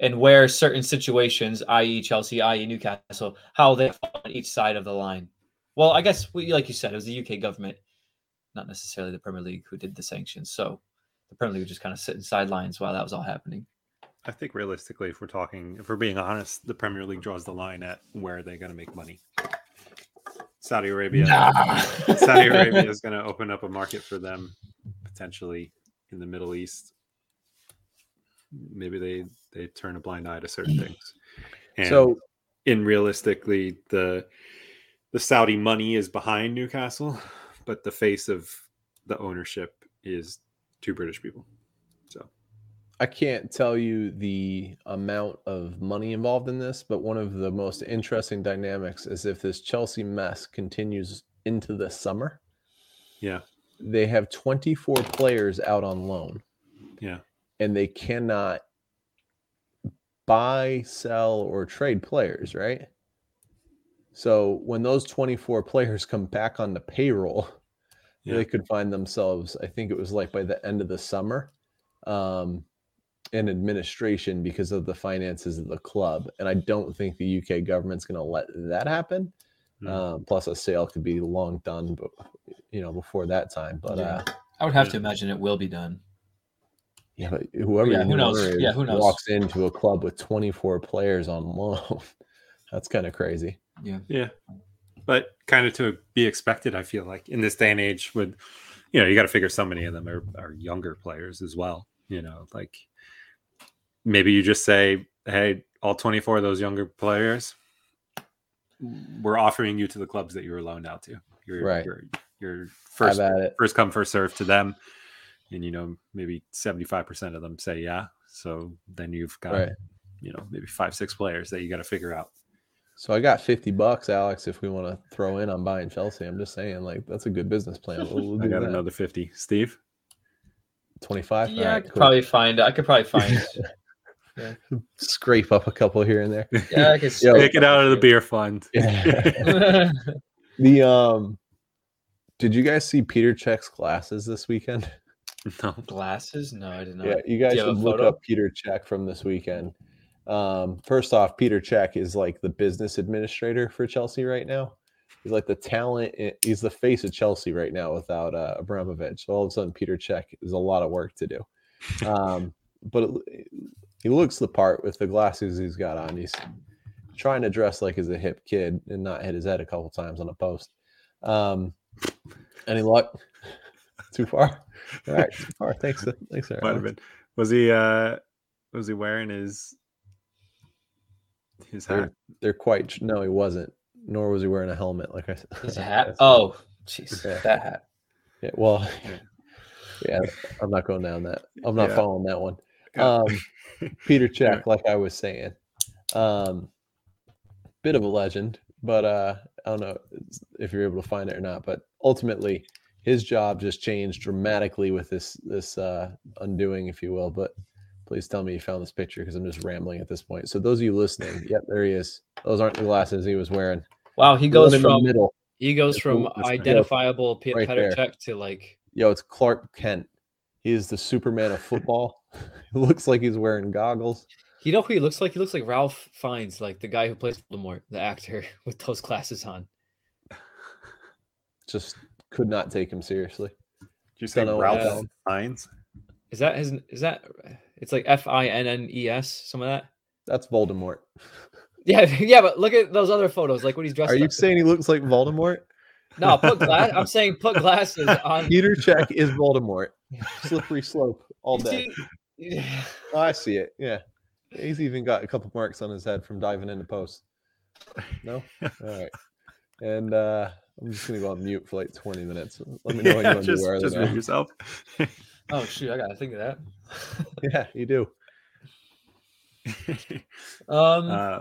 and where certain situations, i.e., Chelsea, i.e., Newcastle, how they fall on each side of the line. Well, I guess we, like you said, it was the UK government, not necessarily the Premier League, who did the sanctions. So the Premier League was just kind of sitting sidelines while that was all happening. I think realistically, if we're talking, if we're being honest, the Premier League draws the line at where they're going to make money. Saudi Arabia, Saudi Arabia is going to open up a market for them potentially in the Middle East. Maybe they they turn a blind eye to certain mm. things. And so, in realistically, the the Saudi money is behind Newcastle, but the face of the ownership is two British people. So I can't tell you the amount of money involved in this, but one of the most interesting dynamics is if this Chelsea mess continues into the summer, yeah, they have 24 players out on loan yeah, and they cannot buy, sell, or trade players, right? So when those 24 players come back on the payroll, Yeah. they could find themselves, I think it was like by the end of the summer, um, in administration because of the finances of the club. And I don't think the UK government's going to let that happen. Hmm. Um, plus, a sale could be long done, but you know, before that time. But Yeah. uh, I would have Yeah. to imagine it will be done. Yeah, but whoever Yeah, the who knows? owner Yeah, who knows? walks into a club with 24 players on loan. That's kind of crazy. Yeah. yeah. But kind of to be expected, I feel like in this day and age, with you know, you got to figure so many of them are, are younger players as well. You know, like maybe you just say, hey, all 24 of those younger players, we're offering you to the clubs that you were loaned out to. You're, Right. You're, you're first first come first serve to them and you know maybe 75% of them say yeah so then you've got Right. you know maybe five six players that you got to figure out So I got 50 bucks, Alex, if we want to throw in on buying Chelsea. I'm just saying, like, that's a good business plan. We'll, we'll i got that. another 50 steve 25. Yeah, I could cool. probably find. I could probably find. scrape up a couple here and there. yeah, I could. Yo. take it out of the beer fund Yeah. the um, did you guys see Peter Cech's glasses this weekend? No Glasses? No, I did not. Yeah, you guys you should look up Peter Cech from this weekend. Um, first off, Peter Cech is like the business administrator for Chelsea right now. he's like the talent. He's the face of Chelsea right now without uh, Abramovich. So all of a sudden, Peter Cech is a lot of work to do. Um, but it, he looks the part with the glasses he's got on. He's trying to dress like he's a hip kid and not hit his head a couple times on a post. Um, any luck? Too far. All right, too far. Thanks. Thanks, Aaron. Might have been. Was he? uh Was he wearing his his They're, hat? they're quite no, he wasn't. Nor was he wearing a helmet. Like I said, His hat. Oh, jeez, Yeah. that hat. yeah, well, Yeah. yeah, I'm not going down that. I'm not Yeah. following that one. Um, Peter Yeah. Cech, like I was saying, um, bit of a legend, but uh, I don't know if you're able to find it or not. But ultimately, his job just changed dramatically with this this uh, undoing, if you will. But please tell me you found this picture because I'm just rambling at this point. So those of you listening, yep, there he is. Those aren't the glasses he was wearing. Wow, he goes from middle. he goes That's from the- that's the- identifiable P- right Petr. Cech to like Yo, it's Clark Kent. He is the Superman of football. he looks like he's wearing goggles. you know who he looks like? He looks like Ralph Fiennes, like the guy who plays Voldemort, the actor with those glasses on. Just could not take him seriously. Did you say Don't know, Ralph Fiennes? Is that his? Is that? It's like F I N N E S. Some of that. That's Voldemort. Yeah, yeah, but look at those other photos, like when he's dressed. Are you up. saying he looks like Voldemort? No, put glass. I'm saying put glasses on. Peter Cech is Voldemort. Slippery slope all day. see- Oh, I see it. Yeah. He's even got a couple marks on his head from diving into post. No? All right. And uh I'm just gonna go on mute for like 20 minutes. Let me know when you Yeah, want to just, wear just mute yourself. Oh shoot, I gotta think of that. Yeah, you do. Um. uh,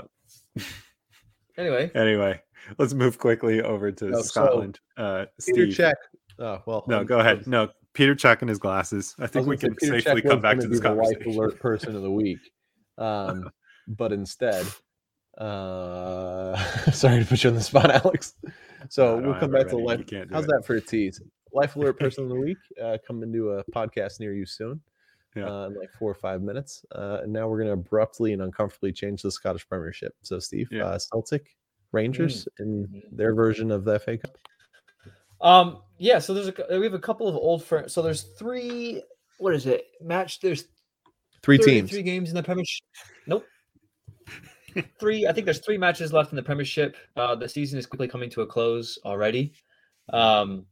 anyway, anyway, let's move quickly over to No, so, Scotland. uh, Peter Steve. Cech. Oh well. No, um, go ahead. No, Peter checking his glasses. I I think we can Peter safely Cech come back gonna to be this the life alert person of the week. Um, but instead, uh, sorry to put you on the spot, Alex. So No, no, we'll come have it back to life. You How's it. that for a tease? Life alert person of the week uh, coming to a podcast near you soon. Yeah. Uh, in like four or five minutes. Uh, and now we're going to abruptly and uncomfortably change the Scottish Premiership. So, Steve, Yeah. uh, Celtic, Rangers, in their version of the FA Cup. um, yeah. So there's a we have a couple of old friends. So there's three. What is it? Match. There's Three teams. Three games in the Premiership. Nope. Three. I think there's three matches left in the Premiership. Uh, the season is quickly coming to a close already. Um,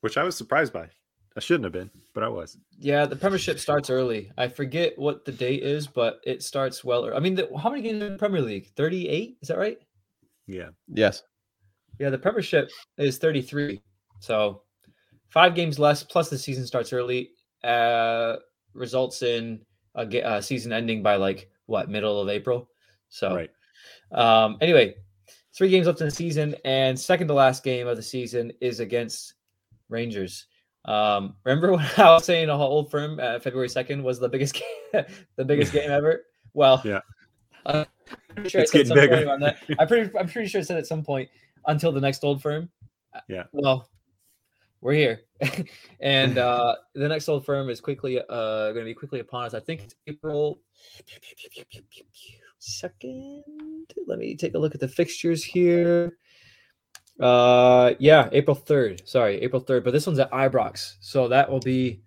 Which I was surprised by. I shouldn't have been, but I was. yeah, the Premiership starts early. I forget what the date is, but it starts well. ear- I mean, the, how many games in the Premier League? Thirty-eight. Is that right? Yeah. Yes. Yeah, the Premiership is 33. So five games less, plus the season starts early, uh, results in a, a season ending by like what middle of April. So Right. um, anyway, three games left in the season, and second to last game of the season is against Rangers. Um, remember when I was saying a Old Firm uh, February second was the biggest game, the biggest game ever? Well, Yeah. uh, I'm pretty sure I It's said getting bigger. that. I'm pretty, I'm pretty sure I said at some point until the next Old Firm. Uh, Yeah. Well, we're here, and uh, the next Old Firm is quickly uh, going to be quickly upon us. I think it's April second. Let me take a look at the fixtures here. Uh, yeah, April third. Sorry, April third. But this one's at Ibrox, so that will be.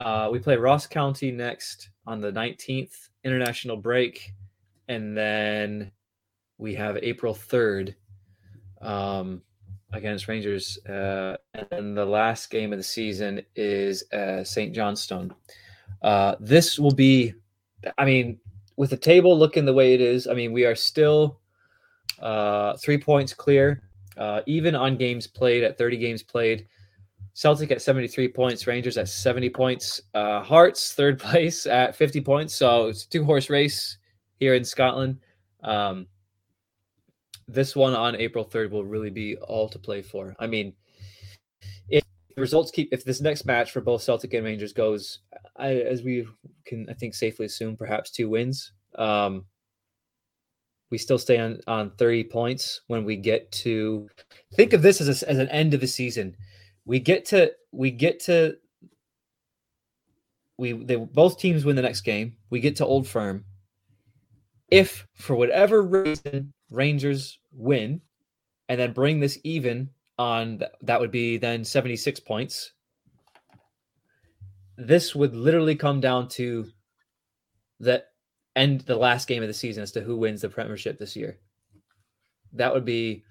Uh, we play Ross County next on the nineteenth international break, and then we have April third um, against Rangers, uh, and the last game of the season is uh, St. Johnstone. Uh, this will be, I mean, with the table looking the way it is, I mean, we are still uh, three points clear, uh, even on games played at 30 games played. Celtic at 73 points, Rangers at 70 points, uh, Hearts third place at 50 points. So it's a two horse race here in Scotland. Um, this one on April 3rd will really be all to play for. I mean, if the results keep, if this next match for both Celtic and Rangers goes, I, as we can, I think, safely assume, perhaps two wins, um, we still stay on, on 30 points when we get to think of this as, a, as an end of the season. We get to, we get to, we, they, both teams win the next game. We get to Old Firm. If for whatever reason Rangers win, and then bring this even on that would be then 76 points. This would literally come down to the end the last game of the season as to who wins the premiership this year. That would be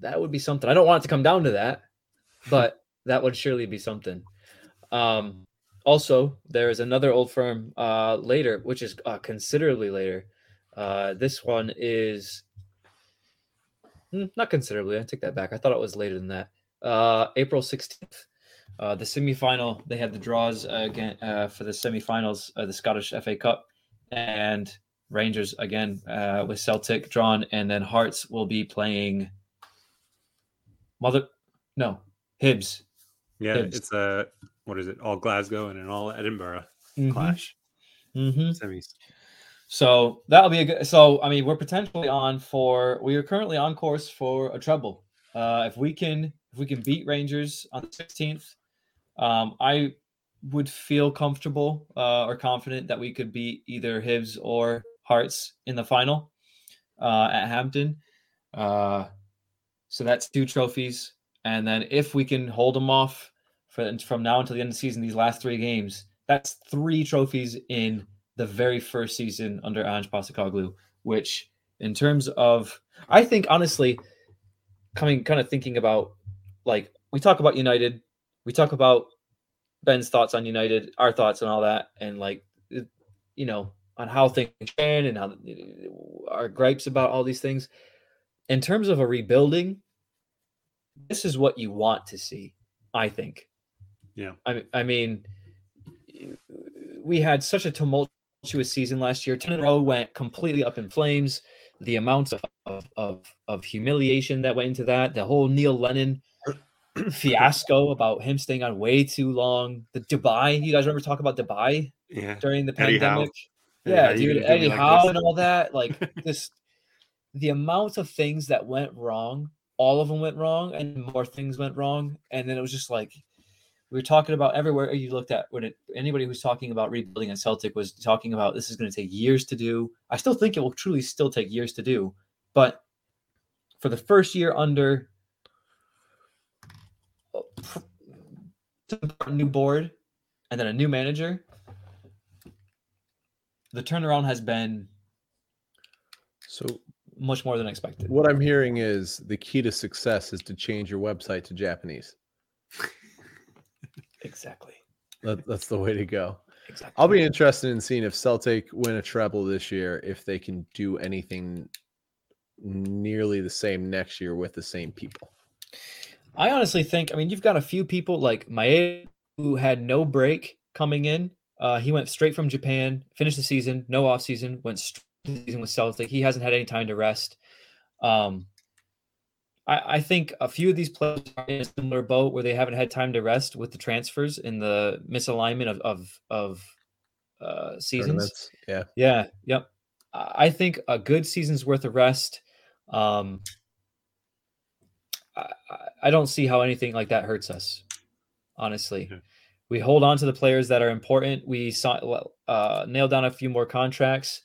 that would be something. I don't want it to come down to that, but that would surely be something. Um also, there is another old firm uh, later, which is uh, considerably later. Uh, this one is hmm, not considerably. I take that back. I thought it was later than that. Uh, April 16th. Uh, the semifinal, they had the draws again uh, for the semifinals of the Scottish FA Cup, and Rangers again uh, with Celtic drawn, and then Hearts will be playing Mother. No, Hibs. Yeah, Hibs. it's a what is it? All Glasgow and an all Edinburgh clash. Mm-hmm. Semis. So that'll be a good. So I mean, we're potentially on for. We are currently on course for a treble. Uh, if we can, if we can beat Rangers on the sixteenth, um, I would feel comfortable uh, or confident that we could beat either Hibs or Hearts in the final uh, at Hampden. Uh, so that's two trophies, and then if we can hold them off for from now until the end of the season, these last three games, that's three trophies in the very first season under Ange Postecoglou, which in terms of, I think honestly, coming kind of thinking about like we talk about United, we talk about Ben's thoughts on United, our thoughts and all that, and like you know on how things stand and how our gripes about all these things. In terms of a rebuilding, this is what you want to see, I think. Yeah. I I mean, we had such a tumultuous season last year. Ten in a row went completely up in flames. The amounts of, of of of humiliation that went into that, the whole Neil Lennon fiasco about him staying on way too long. The Dubai, you guys remember talking about Dubai Yeah. during the pandemic? Yeah, Howe, dude, can do me Eddie like Howe this. and all that. Like this, the amount of things that went wrong, all of them went wrong, and more things went wrong. And then it was just like we were talking about everywhere you looked at when it anybody who's talking about rebuilding at Celtic was talking about this is going to take years to do. I still think it will truly still take years to do, but for the first year under a new board and then a new manager, the turnaround has been So much more than expected. what I'm hearing is the key to success is to change your website to Japanese. Exactly. That, that's the way to go. Exactly. I'll be interested in seeing if Celtic win a treble this year, if they can do anything nearly the same next year with the same people. I honestly think, I mean, you've got a few people like Mae who had no break coming in. Uh, he went straight from Japan, finished the season, no off season, went straight to the season with Celtic. He hasn't had any time to rest. Um, I, I think a few of these players are in a similar boat where they haven't had time to rest with the transfers and the misalignment of of, of uh, seasons. Yeah. Yeah. Yep. I I think a good season's worth of rest. Um, I, I- I don't see how anything like that hurts us. Honestly, Okay. we hold on to the players that are important. We saw uh, nail down a few more contracts,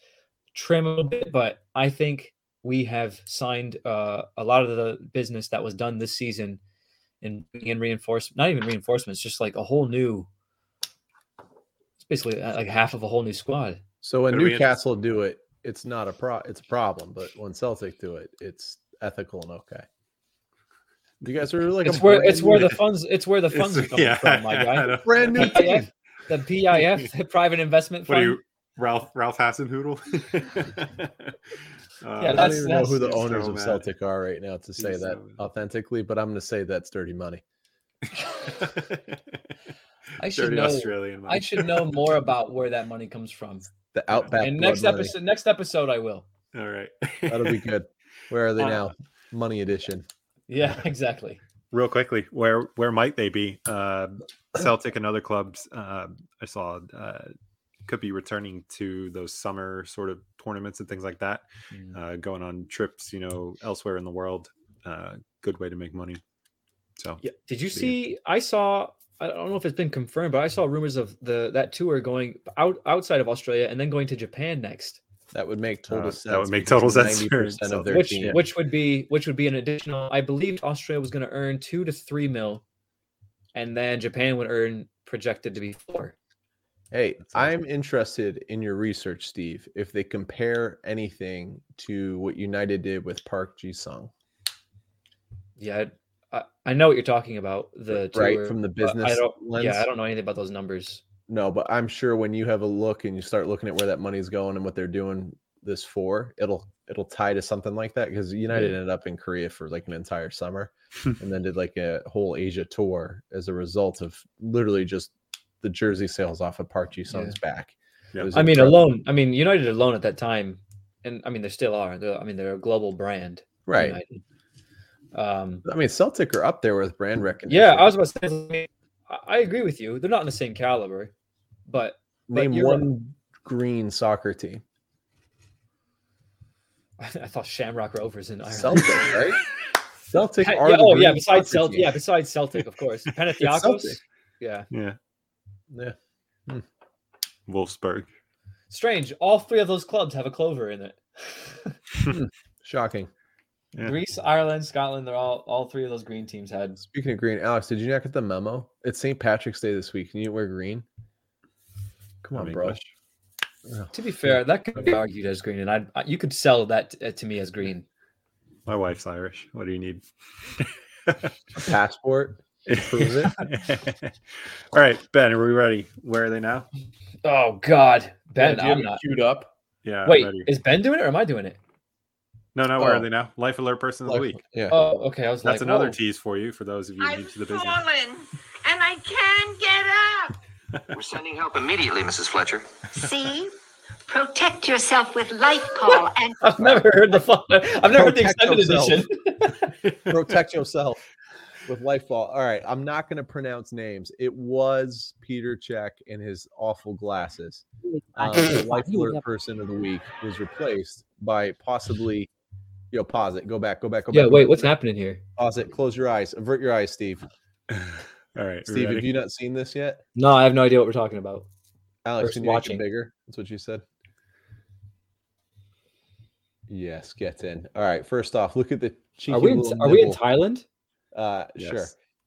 trim a little bit, but I think we have signed uh, a lot of the business that was done this season in in reinforcement. Not even reinforcements, just like a whole new. It's basically uh, like half of a whole new squad. So when Newcastle do it, it's not a pro. It's a problem. But when Celtic do it, it's ethical and okay. You guys are like it's where it's where the funds it's where the funds are coming yeah, from, my guy. brand new PIF, the PIF, the private investment What are fund. you, Ralph Ralph Hasenhüttl? uh, Yeah, I don't even know who the owners so of. Celtic are right now to say that mad. authentically, but I'm going to say that's dirty money. I should Dirty know. Australian. I should know more about where that money comes from. The Outback. and next money. episode, next episode, I will. All right. That'll be good. Where are they Uh, now? Money edition. Yeah, exactly. Real quickly, where where might they be? Uh, Celtic and other clubs. Uh, I saw uh, could be returning to those summer sort of tournaments and things like that. Mm. Uh, going on trips, you know, elsewhere in the world. Uh, good way to make money. So Yeah. Did you see? I saw. I don't know if it's been confirmed, but I saw rumors of the that tour going out outside of Australia and then going to Japan next. That would make total Uh, sense. that would make total sense for 90% of their which team. which would be which would be an additional. I believe Australia was going to earn two to three mil, and then Japan would earn projected to be four. Hey, I'm interested in your research, Steve. If they compare anything to what United did with Park Ji Sung, Yeah, I, I know what you're talking about. The right tour, from the business I don't. lens. Yeah, I don't know anything about those numbers. No, but I'm sure when you have a look and you start looking at where that money's going and what they're doing this for, it'll it'll tie to something like that because United ended up in Korea for like an entire summer and then did like a whole Asia tour as a result of literally just the jersey sales off of Park Ji Sung's back. Yeah. It was I mean, incredible. alone. I mean, United alone at that time, and I mean, they still are. They're, I mean, they're a global brand. right? United. Um, I mean, Celtic are up there with brand recognition. yeah, I was about to say. I, mean, I- I agree with you. They're not in the same caliber, but but name you're right. one green soccer team. I, thought Shamrock Rovers in Ireland. Celtic, right? Celtic Yeah, are yeah, oh yeah, besides Celtic, team. yeah, besides Celtic, of course. Panathinaikos. Celtic. Yeah, Yeah. Yeah. Hmm. Wolfsburg. strange. All three of those clubs have a clover in it. Hmm. Shocking. Yeah. Greece, Ireland, Scotland. They're all all three of those green teams had. Speaking of green, Alex, did you not get the memo? It's St. Patrick's Day this week. Can you wear green? Come on, I'm bro. English. To be fair, that could be argued as green, and I, I you could sell that t- uh, to me as green. My wife's Irish. What do you need? A passport. Prove it. All right, Ben, are we ready? Where are they now? Oh God, Ben, do I'm not. queued up. Yeah. Wait, ready. is Ben doing it or am I doing it? No, no, where Oh. are they now? Life alert person of the week. Yeah. Oh, okay. I was That's like, another whoa. tease for you for those of you new I've to the business. fallen and I can't get up. We're sending help immediately, Mrs. Fletcher. See? Protect yourself with life call and I've never heard the fun. I've never heard the Protect extended yourself. edition. Protect yourself with life ball. All right. I'm not going to pronounce names. It was Peter Cech in his awful glasses. Um, the life alert person of the week was replaced by possibly, yo, pause it. Go back. Go back. Go yeah. back. Wait, what's happening here? Pause it. Close your eyes. Avert your eyes, Steve. All right, we Steve, have you not seen this yet? No, I have no idea what we're talking about. Alex, can you make watching. it bigger? That's what you said. Yes, get in. All right. First off, look at the cheeky Are we in, little are we in nibble. Thailand? Uh, sure.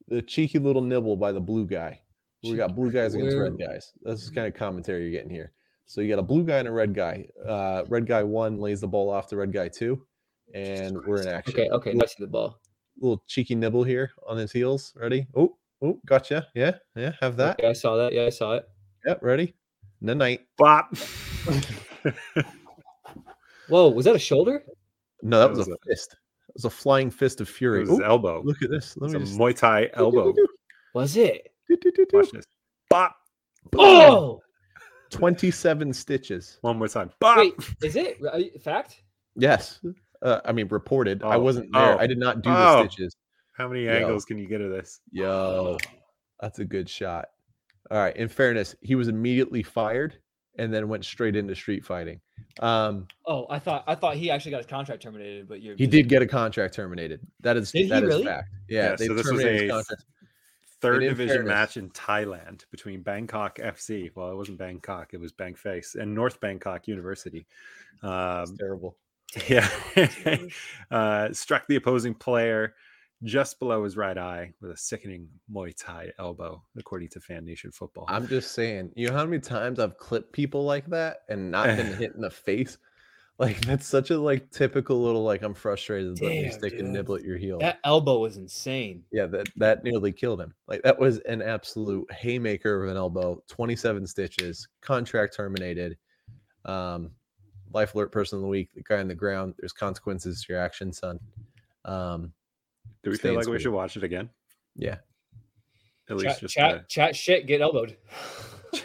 The cheeky little nibble by the blue guy. We got blue guys against Where- red guys. That's the kind of commentary you're getting here. So you got a blue guy and a red guy. Uh, red guy one lays the ball off to red guy two, and we're in action. Okay. Okay. I see the ball. Little cheeky nibble here on his heels. Ready? Oh, oh, gotcha. Yeah, yeah. Have that. Okay, I saw that. Yeah, I saw it. Yep. Ready? The night. Bop. Whoa, was that a shoulder? No, that That was, was a fist. It was a flying fist of It fury. was his Ooh, elbow. look at this. Let It's a me just. Muay Thai elbow. Was it? Watch this. Bop. Oh, 27 stitches. One more time. Bop. wait, is it fact? Yes. Uh, I mean, reported. I Oh, wasn't there. oh, I did not do oh. the stitches. How many Yo. angles can you get of this? Yo, that's a good shot. All right. In fairness, he was immediately fired and then went straight into street fighting. Um, Oh, I thought I thought he actually got his contract terminated, but you're he did get a contract terminated. That is Did he that is really? fact. Yeah, Yeah, they so this was a. Third division fairness- match in Thailand between Bangkok FC. Well, it wasn't Bangkok, it was Bang Face and North Bangkok University. It's Um, terrible. yeah, uh, struck the opposing player just below his right eye with a sickening Muay Thai elbow, according to Fan Nation Football. I'm just saying, you know how many times I've clipped people like that and not been hit in the face? Like that's such a like typical little like I'm frustrated, let me Damn, stick and nibble at your heel. that elbow was insane. Yeah, that that nearly killed him. Like that was an absolute haymaker of an elbow. 27 stitches, contract terminated. Um, life alert person of the week, the guy on the ground. There's consequences to your actions, son. Um, Do we stay feel in like we should watch it again? yeah, At least Chat, just chat, chat, shit, get elbowed.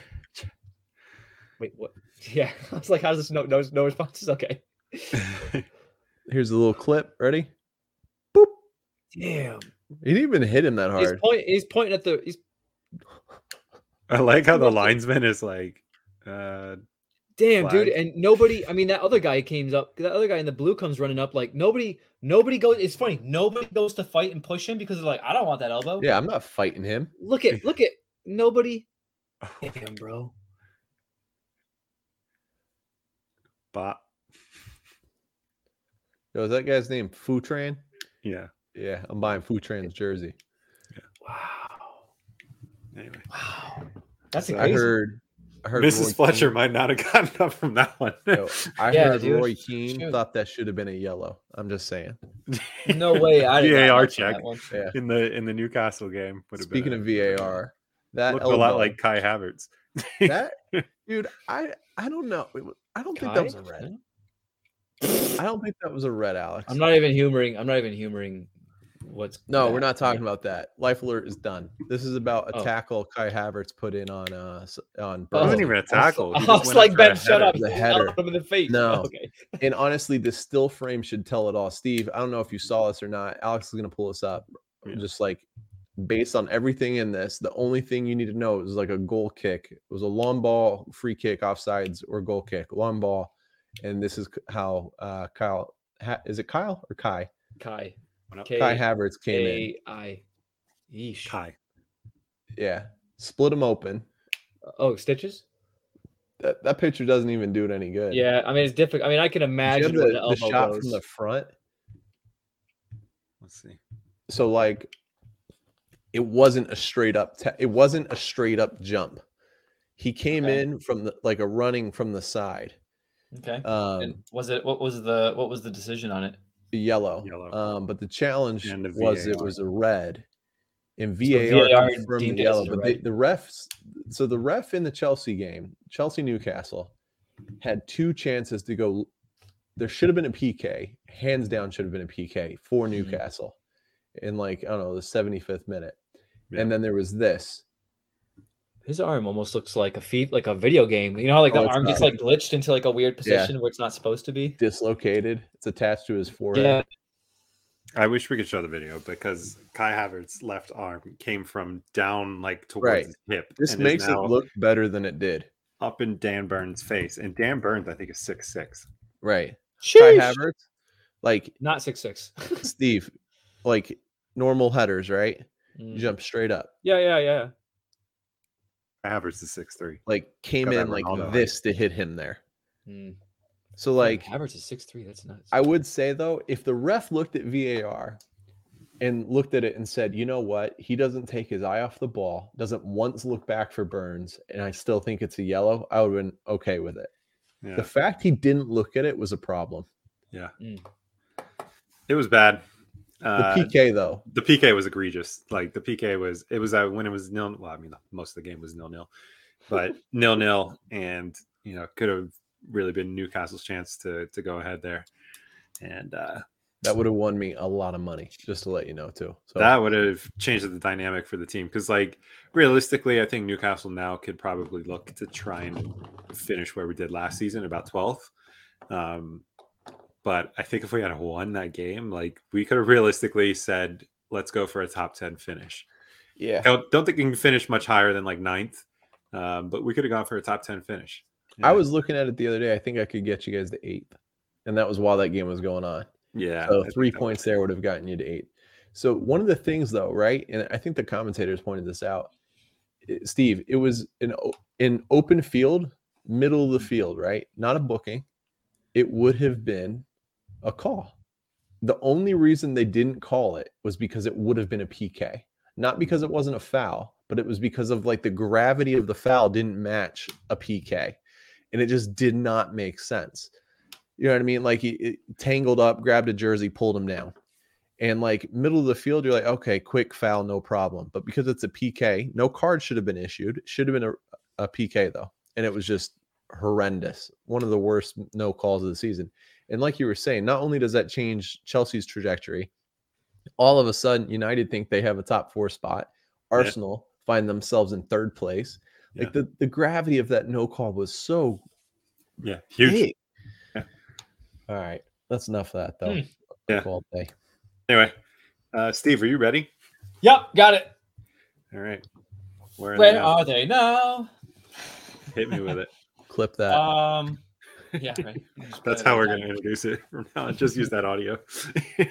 Wait, what? Yeah, I was like, how's this? No, no, no responses. Okay. here's a little clip. Ready? Boop. Damn. He didn't even hit him that He's hard. point. He's pointing at the. He's I like how the linesman is like, uh, damn, dude, and nobody. I mean, that other guy came up. That other guy in the blue comes running up. Like nobody. Nobody goes. It's funny. Nobody goes to fight and push him because they're like, I don't want that elbow. Yeah, I'm not fighting him. Look at. Look at. Nobody. Damn, bro. bop. Yo, is that guy's name Futran? Yeah. Yeah, I'm buying Futran's jersey. Wow. Anyway, Wow. That's So I crazy. heard. I heard Mrs. Roy Fletcher Keane- might not have gotten up from that one. yo, I Yeah, heard dude. Roy Keane Shoot. thought that should have been a yellow. I'm just saying. No way. I did VAR check. Yeah. in the in the Newcastle game. would have Speaking been of VAR, that looked a lot like Kai Havertz. that, dude. I I don't know. I don't think that was a red. I don't think that was a red, Alex. I'm not even humoring. I'm not even humoring. What's No, we're not talking about that. Life alert is done. This is about a Oh. tackle Kai Havertz put in on uh s- on. It Oh. wasn't even a tackle. I He was, like, Ben, shut header. up. The header. shot him in the face. No. Okay. and honestly, the still frame should tell it all. Steve, I don't know if you saw this or not. Alex is gonna pull this up. Yeah. Just like based on everything in this, the only thing you need to know is like a goal kick. It was a long ball, free kick, offsides, or goal kick, long ball. And this is how uh Kyle ha- is it Kyle or Kai? Kai. Went up. K Kai Havertz came in. A I. Yeesh. Kai. Yeah. Split him open. Oh, stitches. That, that picture doesn't even do it any good. Yeah, I mean it's difficult. I mean I can Did you have imagine the, where the the shot goes. from the front. Let's see. So like it wasn't a straight up ta- it wasn't a straight up jump. He came Okay. in from the like a running from the side. Okay. Um and was it what was the what was the decision on it? Yellow. Yellow. Um but the challenge the was it was a red. And So VAR, VAR confirmed the yellow, but they, the refs so the ref in the Chelsea game, Chelsea Newcastle, had two chances to go there should have been a PK, hands down should have been a PK for Mhm. Newcastle in like I don't know, the 75th minute. Yeah. And then there was this. His arm almost looks like a feet like a video game. You know how like Oh, the it's arm gets not. like glitched into like a weird position where it's not supposed to be. dislocated. It's attached to his forehead. Yeah. I wish we could show the video because Kai Havertz's left arm came from down like towards Right. his hip. This and makes it look better than it did. up in Dan Burns' face. And Dan Burns, I think, is six six. Right. Kai Havertz, like Not six six. Steve, like normal headers, right? Mm. Jump straight up. Yeah, yeah, yeah. Havertz is six three. Like came in like Ronaldo this to hit him there. Mm. So like Havertz is six three. That's nuts. I would say though, if the ref looked at VAR and looked at it and said, you know what, he doesn't take his eye off the ball, doesn't once look back for Burns, and I still think it's a yellow, I would have been okay with it. Yeah, The fact he didn't look at it was a problem. Yeah. It was bad. The Uh, PK though, the PK was egregious. Like the PK was, it was uh, when it was nil. Well, I mean, most of the game was nil nil, but nil nil, and you know, could have really been Newcastle's chance to to go ahead there, and uh, that would have won me a lot of money, just to let you know too. So that would have changed the dynamic for the team. Because like realistically, I think Newcastle now could probably look to try and finish where we did last season, about twelfth. Um, but I think if we had won that game, like we could have realistically said, let's go for a top ten finish. yeah, I don't, don't think we can finish much higher than like ninth, um, but we could have gone for a top 10 finish. I was looking at it the other day. I think I could get you guys to eighth, and that was while that game was going on. yeah. So three points there would have gotten you to eight. So one of the things, though, right, and I think the commentators pointed this out, Steve. It was an an open field, middle of the field, right? Not a booking. It would have been a call. The only reason they didn't call it was because it would have been a PK, not because it wasn't a foul, but it was because of like the gravity of the foul didn't match a PK, and it just did not make sense. You know what I mean? Like he tangled up, grabbed a jersey, pulled him down. And like middle of the field, you're like, okay, quick foul, no problem. But because it's a PK, no card should have been issued. Should have been a, a PK though. And it was just horrendous. One of the worst no calls of the season. And like you were saying, not only does that change Chelsea's trajectory, all of a sudden United think they have a top four spot. Arsenal find themselves in third place. Like the, the gravity of that no call was so Yeah. Huge. big. Yeah. All right. That's enough of that though. Hmm. Yeah. All day. Anyway, uh, Steve, are you ready? Yep, got it. All right. Where, Where now? are they now? Hit me with it. Clip that. Um, yeah, right. That's how we're going to introduce it from now on. Just use that audio.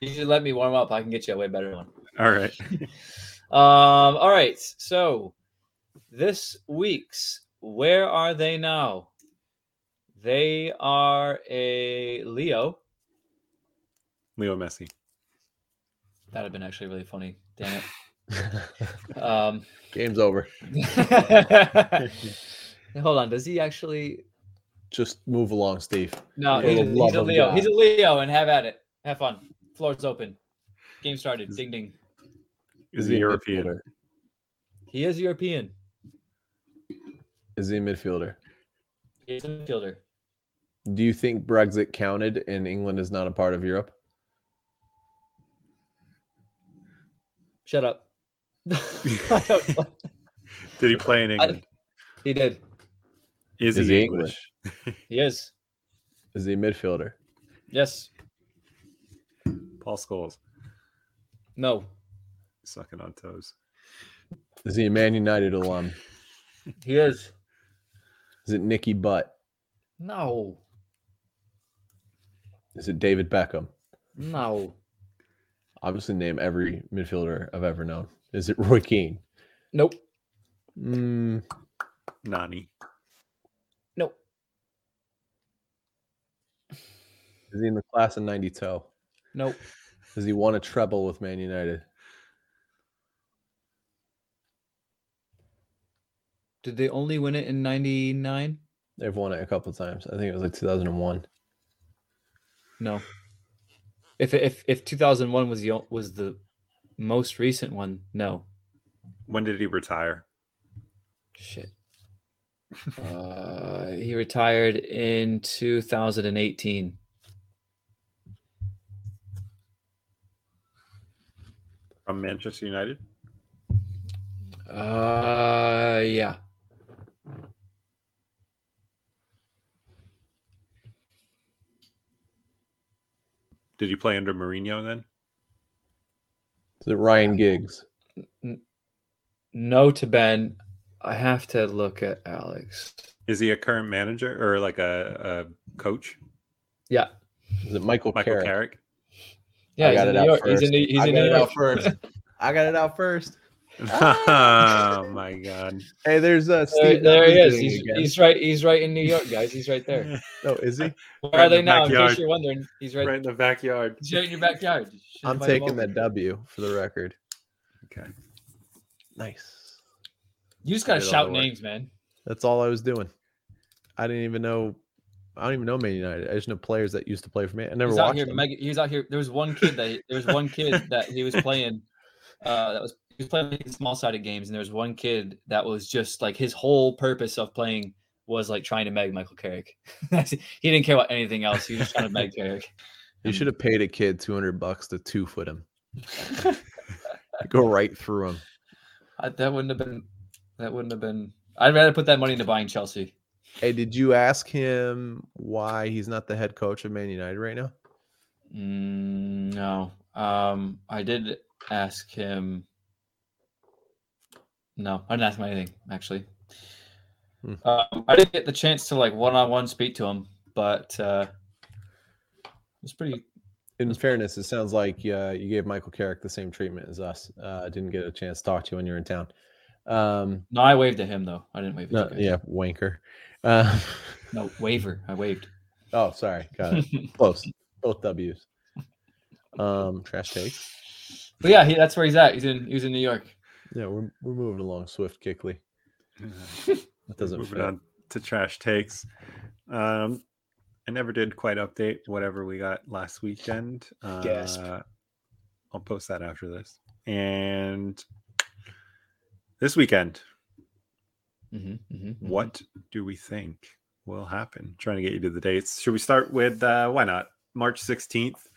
You should let me warm up. I can get you a way better one. All right. Um, all right. So this week's Where Are They Now? They are a Leo. Leo Messi. That'd have been actually really funny. Damn it. Um, Game's over. Hold on. Does he actually? Just move along, Steve. No, he's, a- he's a Leo. He's a Leo, and have at it. Have fun. Floor's open. Game started. Ding ding. Is he a European? He is European. Is he a midfielder? He's a midfielder. Do you think Brexit counted and England is not a part of Europe? Shut up. Did he play in England? he did. Is, Is he he English? He is. Is he a midfielder? Yes. Paul Scholes No. sucking on toes. Is he a Man United alum? He is. Is it Nicky Butt? No. Is it David Beckham? No. Obviously, name every midfielder I've ever known. Is it Roy Keane? Nope. Mm, Nani. Is he in the class of '92? Nope. Does he want a treble with Man United? Did they only win it in 99? They've won it a couple times. I think it was like 2001. No. If if if 2001 was the was the most recent one, no. When did he retire? Shit. Uh, he retired in 2018. From Manchester United? Uh, yeah. Did he play under Mourinho then? Is it Ryan Giggs? No to Ben. I have to look at Alex. Is he a current manager or like a, a coach? Yeah. Is it Michael, Michael Carrick? Carrick? Yeah, I got in it New out York. He's in first. New, he's I in got New it York out first. I got it out first. oh my god. Hey, there's uh, There, Steve. there he is. He's, he's right. He's right in New York, guys. He's right there. Oh, is he? Where Right are they the now? In case you're wondering, he's right. Right in the backyard. He's right in your backyard. You should I'm taking over. that W for the record. Okay. Nice. You just gotta shout names, man. That's all I was doing. I didn't even know. I don't even know Man United. I just know players that used to play for me. I never He's out watched here. them. Meg, he was out here. There was one kid that there was one kid that he was playing. Uh, that was he was playing small sided games, and there was one kid that was just like his whole purpose of playing was like trying to meg Michael Carrick. he didn't care about anything else. He was just trying to meg Carrick. You should have paid a kid 200 bucks to two foot him. Go right through him. I, that wouldn't have been. That wouldn't have been. I'd rather put that money into buying Chelsea. Hey, did you ask him why he's not the head coach of Man United right now? Mm, no. Um, I did ask him. No, I didn't ask him anything actually. Hmm. Um, I didn't get the chance to like one-on-one speak to him, but uh, it was pretty. In fairness, it sounds like uh, you gave Michael Carrick the same treatment as us. Uh, I didn't get a chance to talk to you when you were in town. Um, No, I waved at him though. I didn't wave. At no, yeah, wanker. Uh, No waiver. I waved. oh, sorry. Got it. Close. Both W's. Um, trash take. but yeah, he, that's where he's at. He's in. He was in New York. Yeah, we're we're moving along swift kickly. That doesn't Moving fit. on to trash takes. Um, I never did quite update whatever we got last weekend. Uh, Gasp. I'll post that after this. And this weekend, Mm-hmm, mm-hmm, what do we think will happen? Trying to get you to the dates. Should we start with uh, why not March 16th,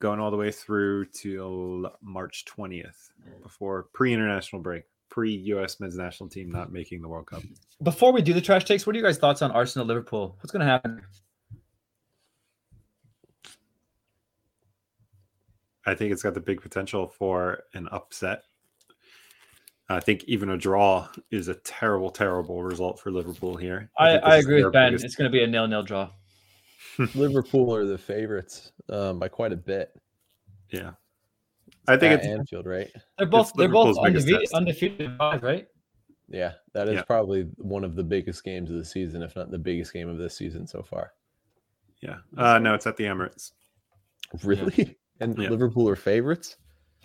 going all the way through till March 20th before pre-international break, pre-U.S. men's national team not making the World Cup. Before we do the trash takes, what are you guys' thoughts on Arsenal Liverpool? What's going to happen? I think it's got the big potential for an upset. I think even a draw is a terrible, terrible result for Liverpool here. I, think this I agree with Ben. biggest- It's going to be a nil-nil draw. Liverpool are the favorites um, by quite a bit. yeah, I think At it's Anfield, right? They're both they're both Liverpool's undefeated, undefeated right? Yeah, that is Yeah. probably one of the biggest games of the season, if not the biggest game of this season so far. Yeah. Uh, no, it's at the Emirates. Really? And Yeah. Liverpool are favorites?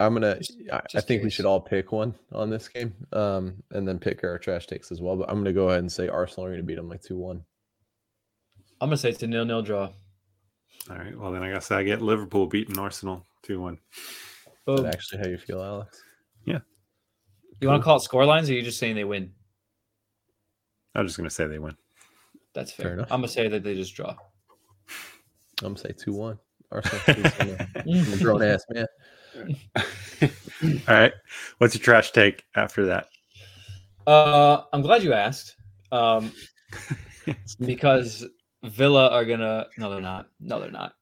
I'm gonna. I, I just think we should all pick one on this game, um, and then pick our trash takes as well. But I'm gonna go ahead and say Arsenal are gonna beat them like two one. I'm gonna say it's a nil nil draw. All right. Well, then I guess I get Liverpool beating Arsenal 2 1. Is Boom. that actually how you feel, Alex? Yeah. You want to call it score lines, or are you just saying they win? I'm just going to say they win. That's Fair fair. enough. I'm gonna say that they just draw. I'm gonna say two one. Arsenal. I'm a grown ass man. All right. What's your trash take after that? Uh, I'm glad you asked. Um, because Villa are gonna. No, they're not. No, they're not.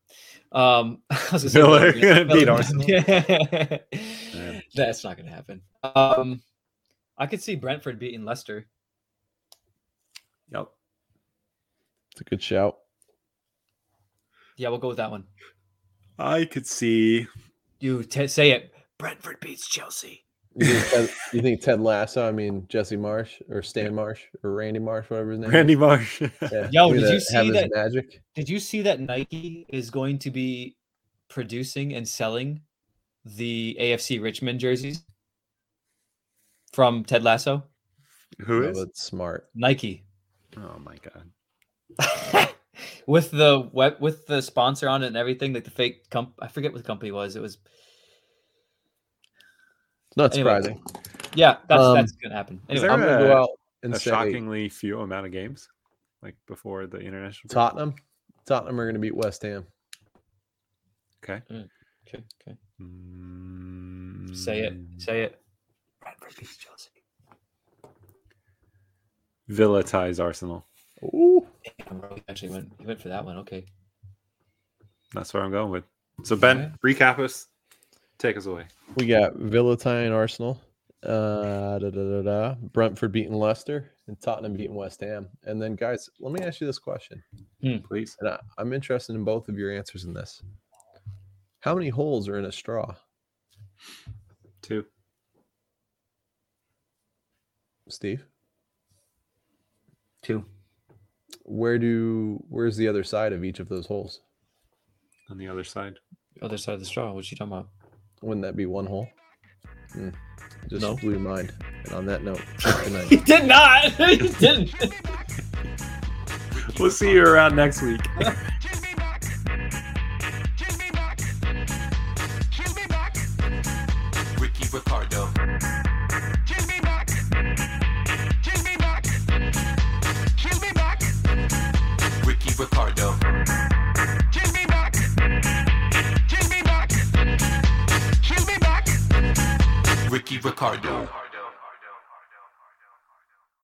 Um, I was gonna Villa are gonna beat Arsenal. Yeah. That's not gonna happen. Um, I could see Brentford beating Leicester. Yep. It's a good shout. Yeah, we'll go with that one. I could see. You t- say it. Brentford beats Chelsea. You think, Ted, you think Ted Lasso? I mean Jesse Marsch or Stan Marsh or Randy Marsh, whatever his name. is? Randy Marsh. Yeah, Yo, did gonna you see that- magic? Did you see that Nike is going to be producing and selling the AFC Richmond jerseys from Ted Lasso? Who No, is? that's smart. Nike. Oh my god. with the web with the sponsor on it and everything, like the fake comp I forget what the company was. It was It's not Anyway, surprising. yeah, that's Um, that's gonna happen. Is Anyway, there I'm gonna a- go out and A say shockingly few amount of games, like before the international. break? Tottenham. Tottenham are going to beat West Ham. Okay. okay, okay. Mm, Say it. Say it. Brentford beats Chelsea. Villa ties Arsenal. Ooh, Damn, bro, he actually went he went for that one. Okay. That's where I'm going with. So Ben, recap us. Take us away. we got Villa tying Arsenal. Uh, da, da, da, da. Brentford beating Leicester and Tottenham beating West Ham. And then, guys, let me ask you this question. Please. And I, I'm interested in both of your answers in this. How many holes are in a straw? Two. Steve, Two. Where do where's the other side of each of those holes? On the other side. Other side of the straw. What you talking about? Wouldn't that be one hole? Hmm. Just No. blew your mind. And on that note, good night. He did not. he didn't. We'll see you around next week.